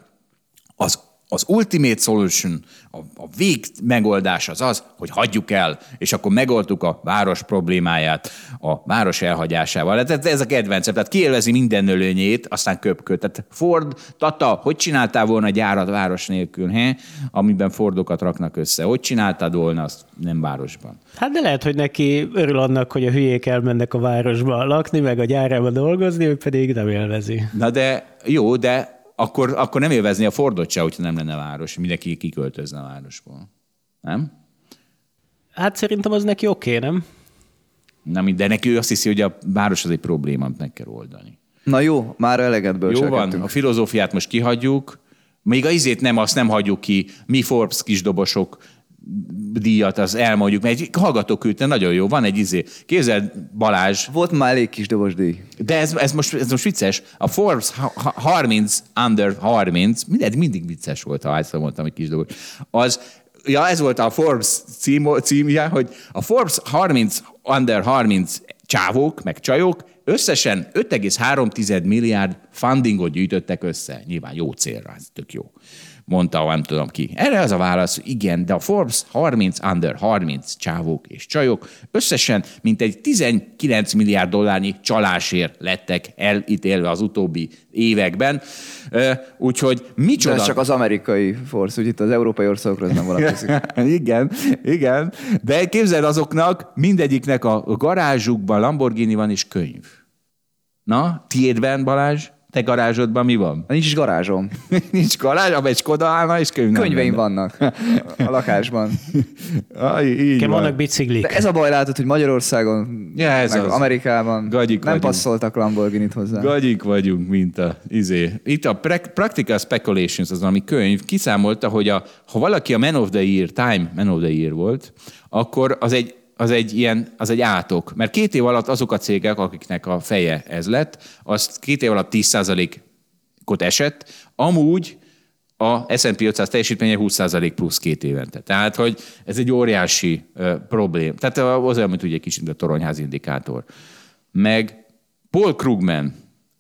az az ultimate solution, a, a vég megoldás az az, hogy hagyjuk el, és akkor megoldtuk a város problémáját a város elhagyásával. Tehát ez a kedvencem, tehát kielvezi minden nölőnyét, aztán köpköd. Tehát Ford, Tata, hogy csináltál volna egy gyárat város nélkül, he? amiben Fordokat raknak össze? Hogy csináltad volna azt nem városban? Hát de lehet, hogy neki örül annak, hogy a hülyék elmennek a városba lakni, meg a gyárában dolgozni, ő pedig nem élvezi. Na de jó, de akkor, akkor nem élvezni a Fordot se, hogyha nem lenne város, mindenki kiköltözne a városból. Nem? Hát szerintem az neki oké, okay, nem? Nem, de neki ő azt hiszi, hogy a város az egy probléma, amit meg kell oldani. Na jó, már eleget Jó van, a filozófiát most kihagyjuk, még a izét nem, azt nem hagyjuk ki, mi Forbes kisdobosok díjat, az elmondjuk, mert egy hallgató küldte, nagyon jó, van egy izé. Képzeld, Balázs. Volt már elég kis dobos díj. De ez, ez, most, ez most vicces. A Forbes 30 under 30, mindig, mindig vicces volt, ha egyszer mondtam, hogy kis dobos. Az, ja, ez volt a Forbes cím, címje, hogy a Forbes 30 under 30 csávók, meg csajok összesen 5,3 milliárd fundingot gyűjtöttek össze. Nyilván jó célra, ez tök jó mondta, nem tudom ki. Erre az a válasz, igen, de a Forbes 30 under 30 csávók és csajok összesen mintegy 19 milliárd dollárnyi csalásért lettek elítélve az utóbbi években. Úgyhogy micsoda... De ez csak az amerikai Forbes, úgy itt az európai országokra ez nem vonatkozik. igen, igen. De képzeld azoknak, mindegyiknek a garázsukban Lamborghini van és könyv. Na, tiédben, Balázs? Te garázsodban mi van? Nincs is garázsom. Nincs garázs, abban egy Skoda állna, és könyv Könyveim vannak a lakásban. ah, így van. vannak biciklik. De ez a baj látod, hogy Magyarországon, ja, ez meg az. Amerikában Gagyik nem vagyunk. passzoltak Lamborghini-t hozzá. Gagyik vagyunk, mint a izé. Itt a Practical Speculations, az valami könyv, kiszámolta, hogy a, ha valaki a Man of the Year, Time Man of the Year volt, akkor az egy az egy ilyen, az egy átok. Mert két év alatt azok a cégek, akiknek a feje ez lett, azt két év alatt 10%-ot esett, amúgy a S&P 500 teljesítménye 20% plusz két évente. Tehát, hogy ez egy óriási uh, problém. Tehát az olyan, mint ugye egy kicsit a toronyház indikátor. Meg Paul Krugman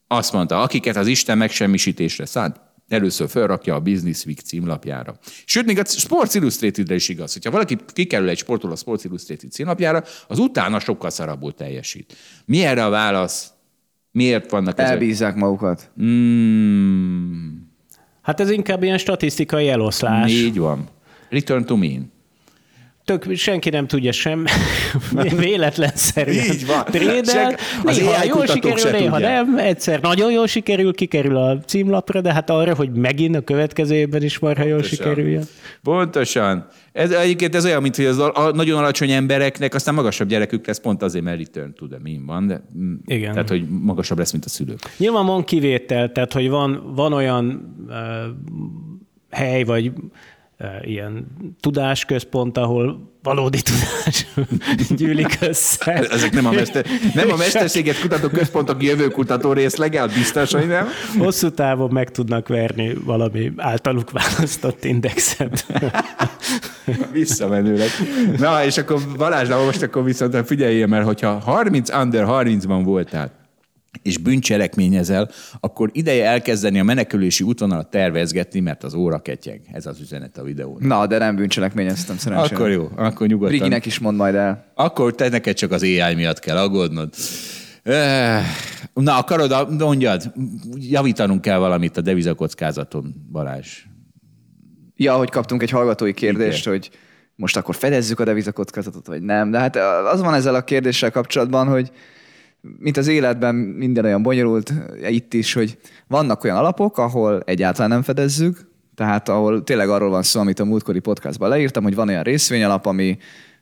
azt mondta, akiket az Isten megsemmisítésre szánt, először felrakja a Business Week címlapjára. Sőt, még a Sports Illustrated-re is igaz. Hogyha valaki kikerül egy sportról a Sports Illustrated címlapjára, az utána sokkal szarabbul teljesít. Mi erre a válasz? Miért vannak ezek? Elbízzák magukat. Mm. Hát ez inkább ilyen statisztikai eloszlás. Így van. Return to mean tök, senki nem tudja sem, véletlenszerűen Így van. trédel. Néha jól sikerül, néha tudja. nem. Egyszer nagyon jól sikerül, kikerül a címlapra, de hát arra, hogy megint a következő évben is marha jól sikerüljön. Pontosan. Ez, egyébként ez olyan, mint hogy az a, nagyon alacsony embereknek aztán magasabb gyerekük lesz, pont azért, mert return to the mean van, de, mm, Igen. tehát, hogy magasabb lesz, mint a szülők. Nyilván van kivétel, tehát, hogy van, van olyan uh, hely, vagy ilyen tudásközpont, ahol valódi tudás gyűlik össze. Ezek nem a, mester, nem a mesterséget kutató központok jövő kutató részlege, biztos, hogy nem? Hosszú távon meg tudnak verni valami általuk választott indexet. Visszamenőleg. Na, és akkor Balázs, most akkor viszont figyeljél, mert hogyha 30 under 30-ban voltál, és bűncselekményezel, akkor ideje elkezdeni a menekülési útvonalat tervezgetni, mert az óra ketyeg. Ez az üzenet a videón. Na, de nem bűncselekményeztem szerencsére. Akkor jó, akkor nyugodtan. Riginek is mond majd el. Akkor te neked csak az AI miatt kell aggódnod. Na, akarod, mondjad, javítanunk kell valamit a devizakockázaton, Balázs. Ja, hogy kaptunk egy hallgatói kérdést, Igen. hogy most akkor fedezzük a devizakockázatot, vagy nem. De hát az van ezzel a kérdéssel kapcsolatban, hogy mint az életben minden olyan bonyolult, itt is, hogy vannak olyan alapok, ahol egyáltalán nem fedezzük, Tehát ahol tényleg arról van szó, amit a múltkori podcastban leírtam, hogy van olyan részvényalap, ami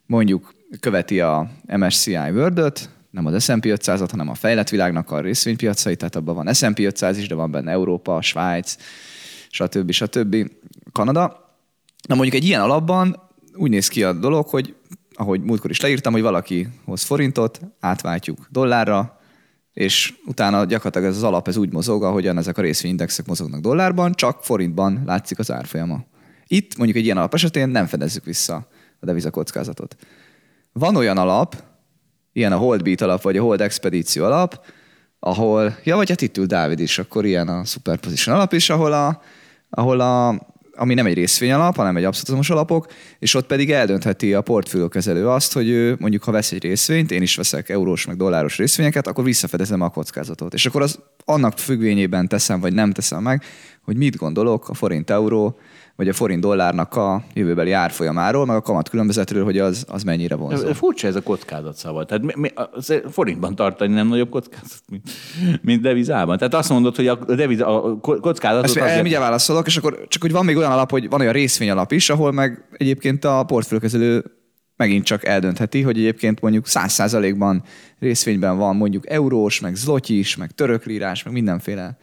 mondjuk követi a MSCI world nem az S&P 500-at, hanem a fejlett világnak a részvénypiacai, tehát abban van S&P 500 is, de van benne Európa, Svájc, stb. stb. Kanada. Na mondjuk egy ilyen alapban úgy néz ki a dolog, hogy ahogy múltkor is leírtam, hogy valaki hoz forintot, átváltjuk dollárra, és utána gyakorlatilag ez az alap ez úgy mozog, ahogyan ezek a részvényindexek mozognak dollárban, csak forintban látszik az árfolyama. Itt mondjuk egy ilyen alap esetén nem fedezzük vissza a devizakockázatot. Van olyan alap, ilyen a Holdbeat alap, vagy a Hold Expedíció alap, ahol, ja, vagy hát itt ül Dávid is, akkor ilyen a Superposition alap is, ahol a, ahol a, ami nem egy részvény alap, hanem egy abszolútumos alapok, és ott pedig eldöntheti a portfóliókezelő azt, hogy ő mondjuk ha vesz egy részvényt, én is veszek eurós meg dolláros részvényeket, akkor visszafedezem a kockázatot. És akkor az annak függvényében teszem, vagy nem teszem meg, hogy mit gondolok a forint-euró vagy a forint dollárnak a jövőbeli árfolyamáról, meg a kamat különbözetről, hogy az, az mennyire vonzó. Furcsa ez a kockázat szava. Tehát mi, mi, forintban tartani nem nagyobb kockázat, mint, mint devizában. Tehát azt mondod, hogy a, deviza, a kockázatot... Ezt azért... mindjárt válaszolok, és akkor csak hogy van még olyan alap, hogy van olyan részvényalap is, ahol meg egyébként a portfőkezelő megint csak eldöntheti, hogy egyébként mondjuk 100%-ban részvényben van mondjuk eurós, meg zloty is, meg török lírás, meg mindenféle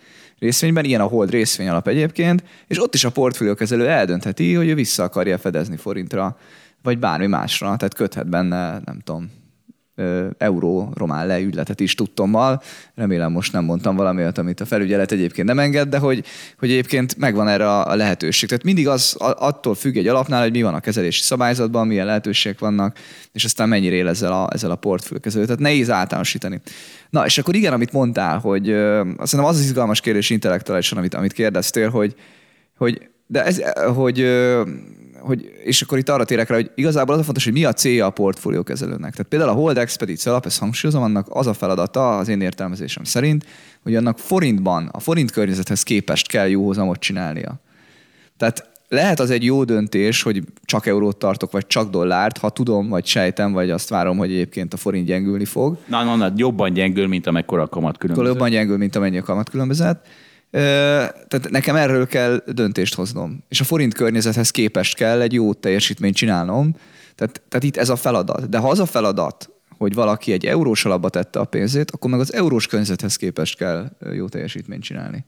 részvényben, ilyen a hold részvény alap egyébként, és ott is a portfóliókezelő eldöntheti, hogy ő vissza akarja fedezni forintra, vagy bármi másra, tehát köthet benne, nem tudom, euró román le ügyletet is tudtommal. Remélem most nem mondtam valami olyat, amit a felügyelet egyébként nem enged, de hogy, hogy egyébként megvan erre a lehetőség. Tehát mindig az attól függ egy alapnál, hogy mi van a kezelési szabályzatban, milyen lehetőségek vannak, és aztán mennyire él ezzel a, ezzel a portfőkezelő. Tehát nehéz általánosítani. Na, és akkor igen, amit mondtál, hogy azt hiszem az az izgalmas kérdés intellektuálisan, amit, amit kérdeztél, hogy, hogy de ez, hogy hogy, és akkor itt arra térek rá, hogy igazából az a fontos, hogy mi a célja a portfóliókezelőnek. Tehát például a Hold Expedíció alap, ezt hangsúlyozom, annak az a feladata az én értelmezésem szerint, hogy annak forintban, a forint környezethez képest kell jó hozamot csinálnia. Tehát lehet az egy jó döntés, hogy csak eurót tartok, vagy csak dollárt, ha tudom, vagy sejtem, vagy azt várom, hogy egyébként a forint gyengülni fog. Na, na, na jobban gyengül, mint amekkora a kamat különbözet. Jobban gyengül, mint amennyi a kamat különbözet. Tehát nekem erről kell döntést hoznom. És a forint környezethez képest kell egy jó teljesítményt csinálnom. Tehát, tehát itt ez a feladat. De ha az a feladat, hogy valaki egy eurós alapba tette a pénzét, akkor meg az eurós környezethez képest kell jó teljesítményt csinálni.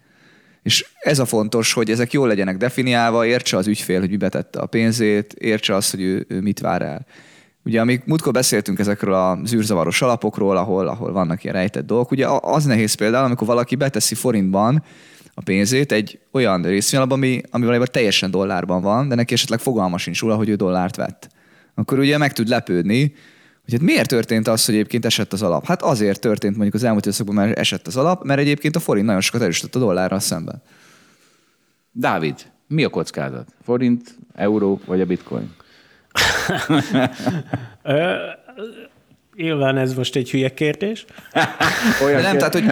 És ez a fontos, hogy ezek jól legyenek definiálva, értse az ügyfél, hogy mi tette a pénzét, értse azt, hogy ő, ő mit vár el. Ugye, amíg múltkor beszéltünk ezekről a zűrzavaros alapokról, ahol, ahol vannak ilyen rejtett dolgok, ugye az nehéz például, amikor valaki beteszi forintban a pénzét egy olyan részvényalapban, ami, ami valójában teljesen dollárban van, de neki esetleg fogalma sincs róla, hogy ő dollárt vett. Akkor ugye meg tud lepődni, hogy hát miért történt az, hogy egyébként esett az alap? Hát azért történt mondjuk az elmúlt időszakban, mert esett az alap, mert egyébként a forint nagyon sokat erősített a dollárral szemben. Dávid, mi a kockázat? Forint, euró vagy a bitcoin? Nyilván ez most egy hülye kérdés. Olyan nem, tehát hogy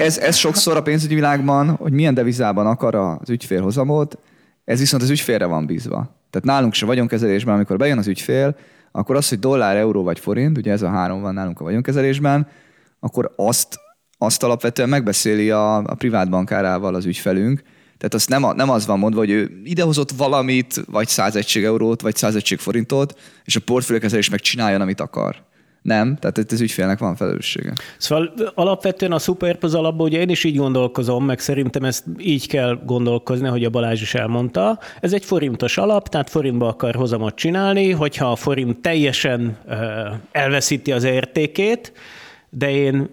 ez, ez sokszor a pénzügyi világban, hogy milyen devizában akar az ügyfél hozamot, ez viszont az ügyfélre van bízva. Tehát nálunk se vagyonkezelésben, amikor bejön az ügyfél, akkor az, hogy dollár, euró vagy forint, ugye ez a három van nálunk a vagyonkezelésben, akkor azt, azt alapvetően megbeszéli a, a privát bankárával az ügyfelünk, tehát azt nem, nem az van mondva, hogy ő idehozott valamit, vagy 100 egység eurót, vagy 100 egység forintot, és a portfóliókezelés meg csináljon, amit akar. Nem, tehát itt az ügyfélnek van felelőssége. Szóval alapvetően a szuperpoz alapban ugye én is így gondolkozom, meg szerintem ezt így kell gondolkozni, hogy a Balázs is elmondta. Ez egy forintos alap, tehát forintba akar hozamot csinálni, hogyha a forint teljesen elveszíti az értékét, de én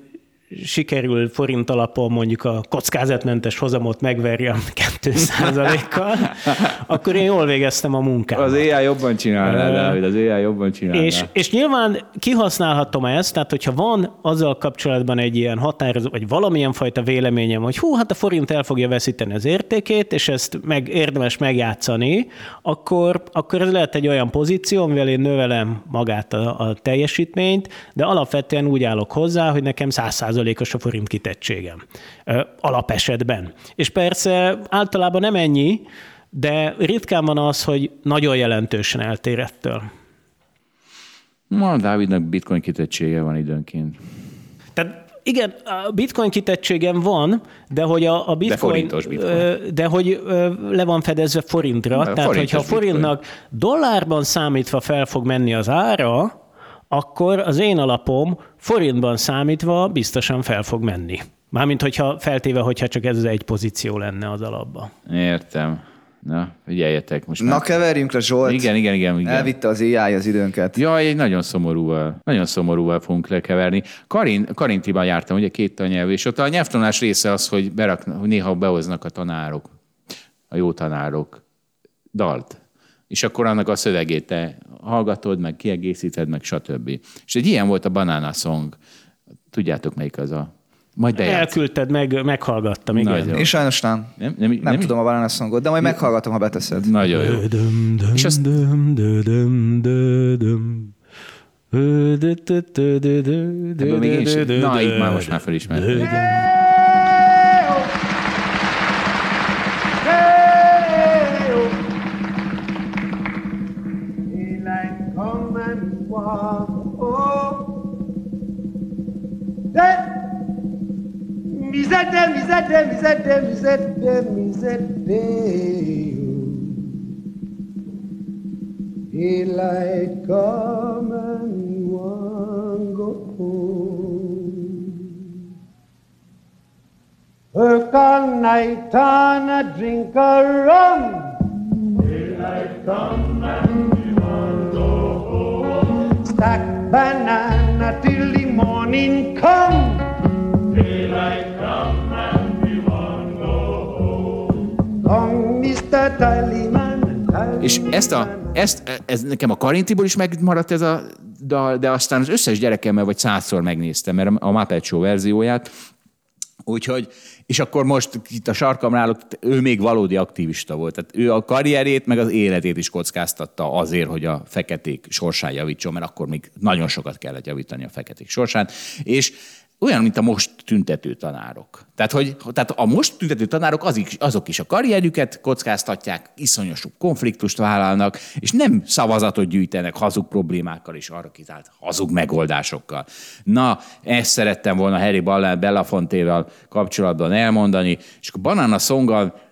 sikerül forint alapon mondjuk a kockázatmentes hozamot megverjem 2%-kal, akkor én jól végeztem a munkát. Az AI jobban csinálná, Dávid, az AI jobban csinálná. És, és nyilván kihasználhatom ezt, tehát hogyha van azzal kapcsolatban egy ilyen határozó, vagy valamilyen fajta véleményem, hogy hú, hát a forint el fogja veszíteni az értékét, és ezt meg érdemes megjátszani, akkor, akkor ez lehet egy olyan pozíció, amivel én növelem magát a, a teljesítményt, de alapvetően úgy állok hozzá, hogy nekem 100 százalékos a forint kitettségem alapesetben. És persze általában nem ennyi, de ritkán van az, hogy nagyon jelentősen eltér ettől. Ma Dávidnak bitcoin kitettsége van időnként. Tehát igen, a bitcoin kitettségem van, de hogy a, a bitcoin... forintos bitcoin. De hogy le van fedezve forintra. De Tehát, hogyha a forintnak dollárban számítva fel fog menni az ára, akkor az én alapom forintban számítva biztosan fel fog menni. Mármint, hogyha feltéve, hogyha csak ez az egy pozíció lenne az alapban. Értem. Na, figyeljetek most Na már. keverjünk le, Zsolt. Igen, igen, igen. igen. Elvitte az AI az időnket. Jaj, egy nagyon szomorúval, nagyon szomorúval fogunk lekeverni. Karin, Karintiban jártam, ugye két tannyelvű, és ott a nyelvtanulás része az, hogy, berak, hogy néha behoznak a tanárok, a jó tanárok dalt. És akkor annak a szövegét te hallgatod, meg kiegészíted, meg stb. És egy ilyen volt a Banana Song. Tudjátok, melyik az a... Majd bejátsz. Elküldted, meg, meghallgattam, igen. Nagyon. Én sajnos nem. Nem, nem, Nem, nem tudom a Banana Songot, de majd meghallgatom, ha beteszed. Nagyon jó. És azt ebből még én sem. Na, így már most már felismertem. said them, he said them, he said them, he said them, he said them. Daylight come and one go home. Work all night and a drink a rum. Daylight come and one go home. Stack banana till the morning come. Daylight És ezt a, ezt, ez nekem a Karintiból is megmaradt ez a dal, de aztán az összes gyerekemmel vagy százszor megnéztem, mert a Muppet Show verzióját, Úgyhogy, és akkor most itt a sarkamrálok, ő még valódi aktivista volt. Tehát ő a karrierét, meg az életét is kockáztatta azért, hogy a feketék sorsán javítson, mert akkor még nagyon sokat kellett javítani a feketék sorsán. És olyan, mint a most tüntető tanárok. Tehát, hogy, tehát a most tüntető tanárok azok, azok is a karrierjüket kockáztatják, iszonyos konfliktust vállalnak, és nem szavazatot gyűjtenek hazug problémákkal és arra kizárt hazug megoldásokkal. Na, ezt szerettem volna Harry Belafontéval kapcsolatban elmondani, és a Banana Songgal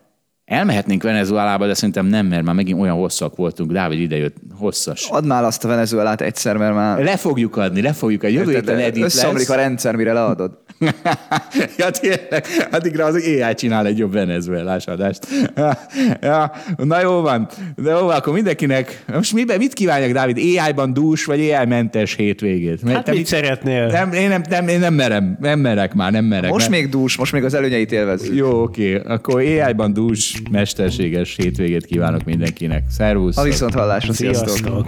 elmehetnénk Venezuelába, de szerintem nem, mert már megint olyan hosszak voltunk. Dávid idejött hosszas. Add már azt a Venezuelát egyszer, mert már Le fogjuk adni, le fogjuk adni. Jövő héten edit lesz. a rendszer, mire leadod. ja, tényleg, addigra az AI csinál egy jobb venezuelás adást. ja, na jó van, de jó akkor mindenkinek, most miben, mit kívánjak, Dávid, AI-ban dús, vagy AI-mentes hétvégét? Mert Hát mit szeretnél? Nem, én nem, nem, én nem merem, nem merek már, nem merek. Most mert- még dús, most még az előnyeit élvezzük. Jó, oké, akkor AI-ban dús, mesterséges hétvégét kívánok mindenkinek. Szervusz! A viszont hallásra, sziasztok! Sziasztok!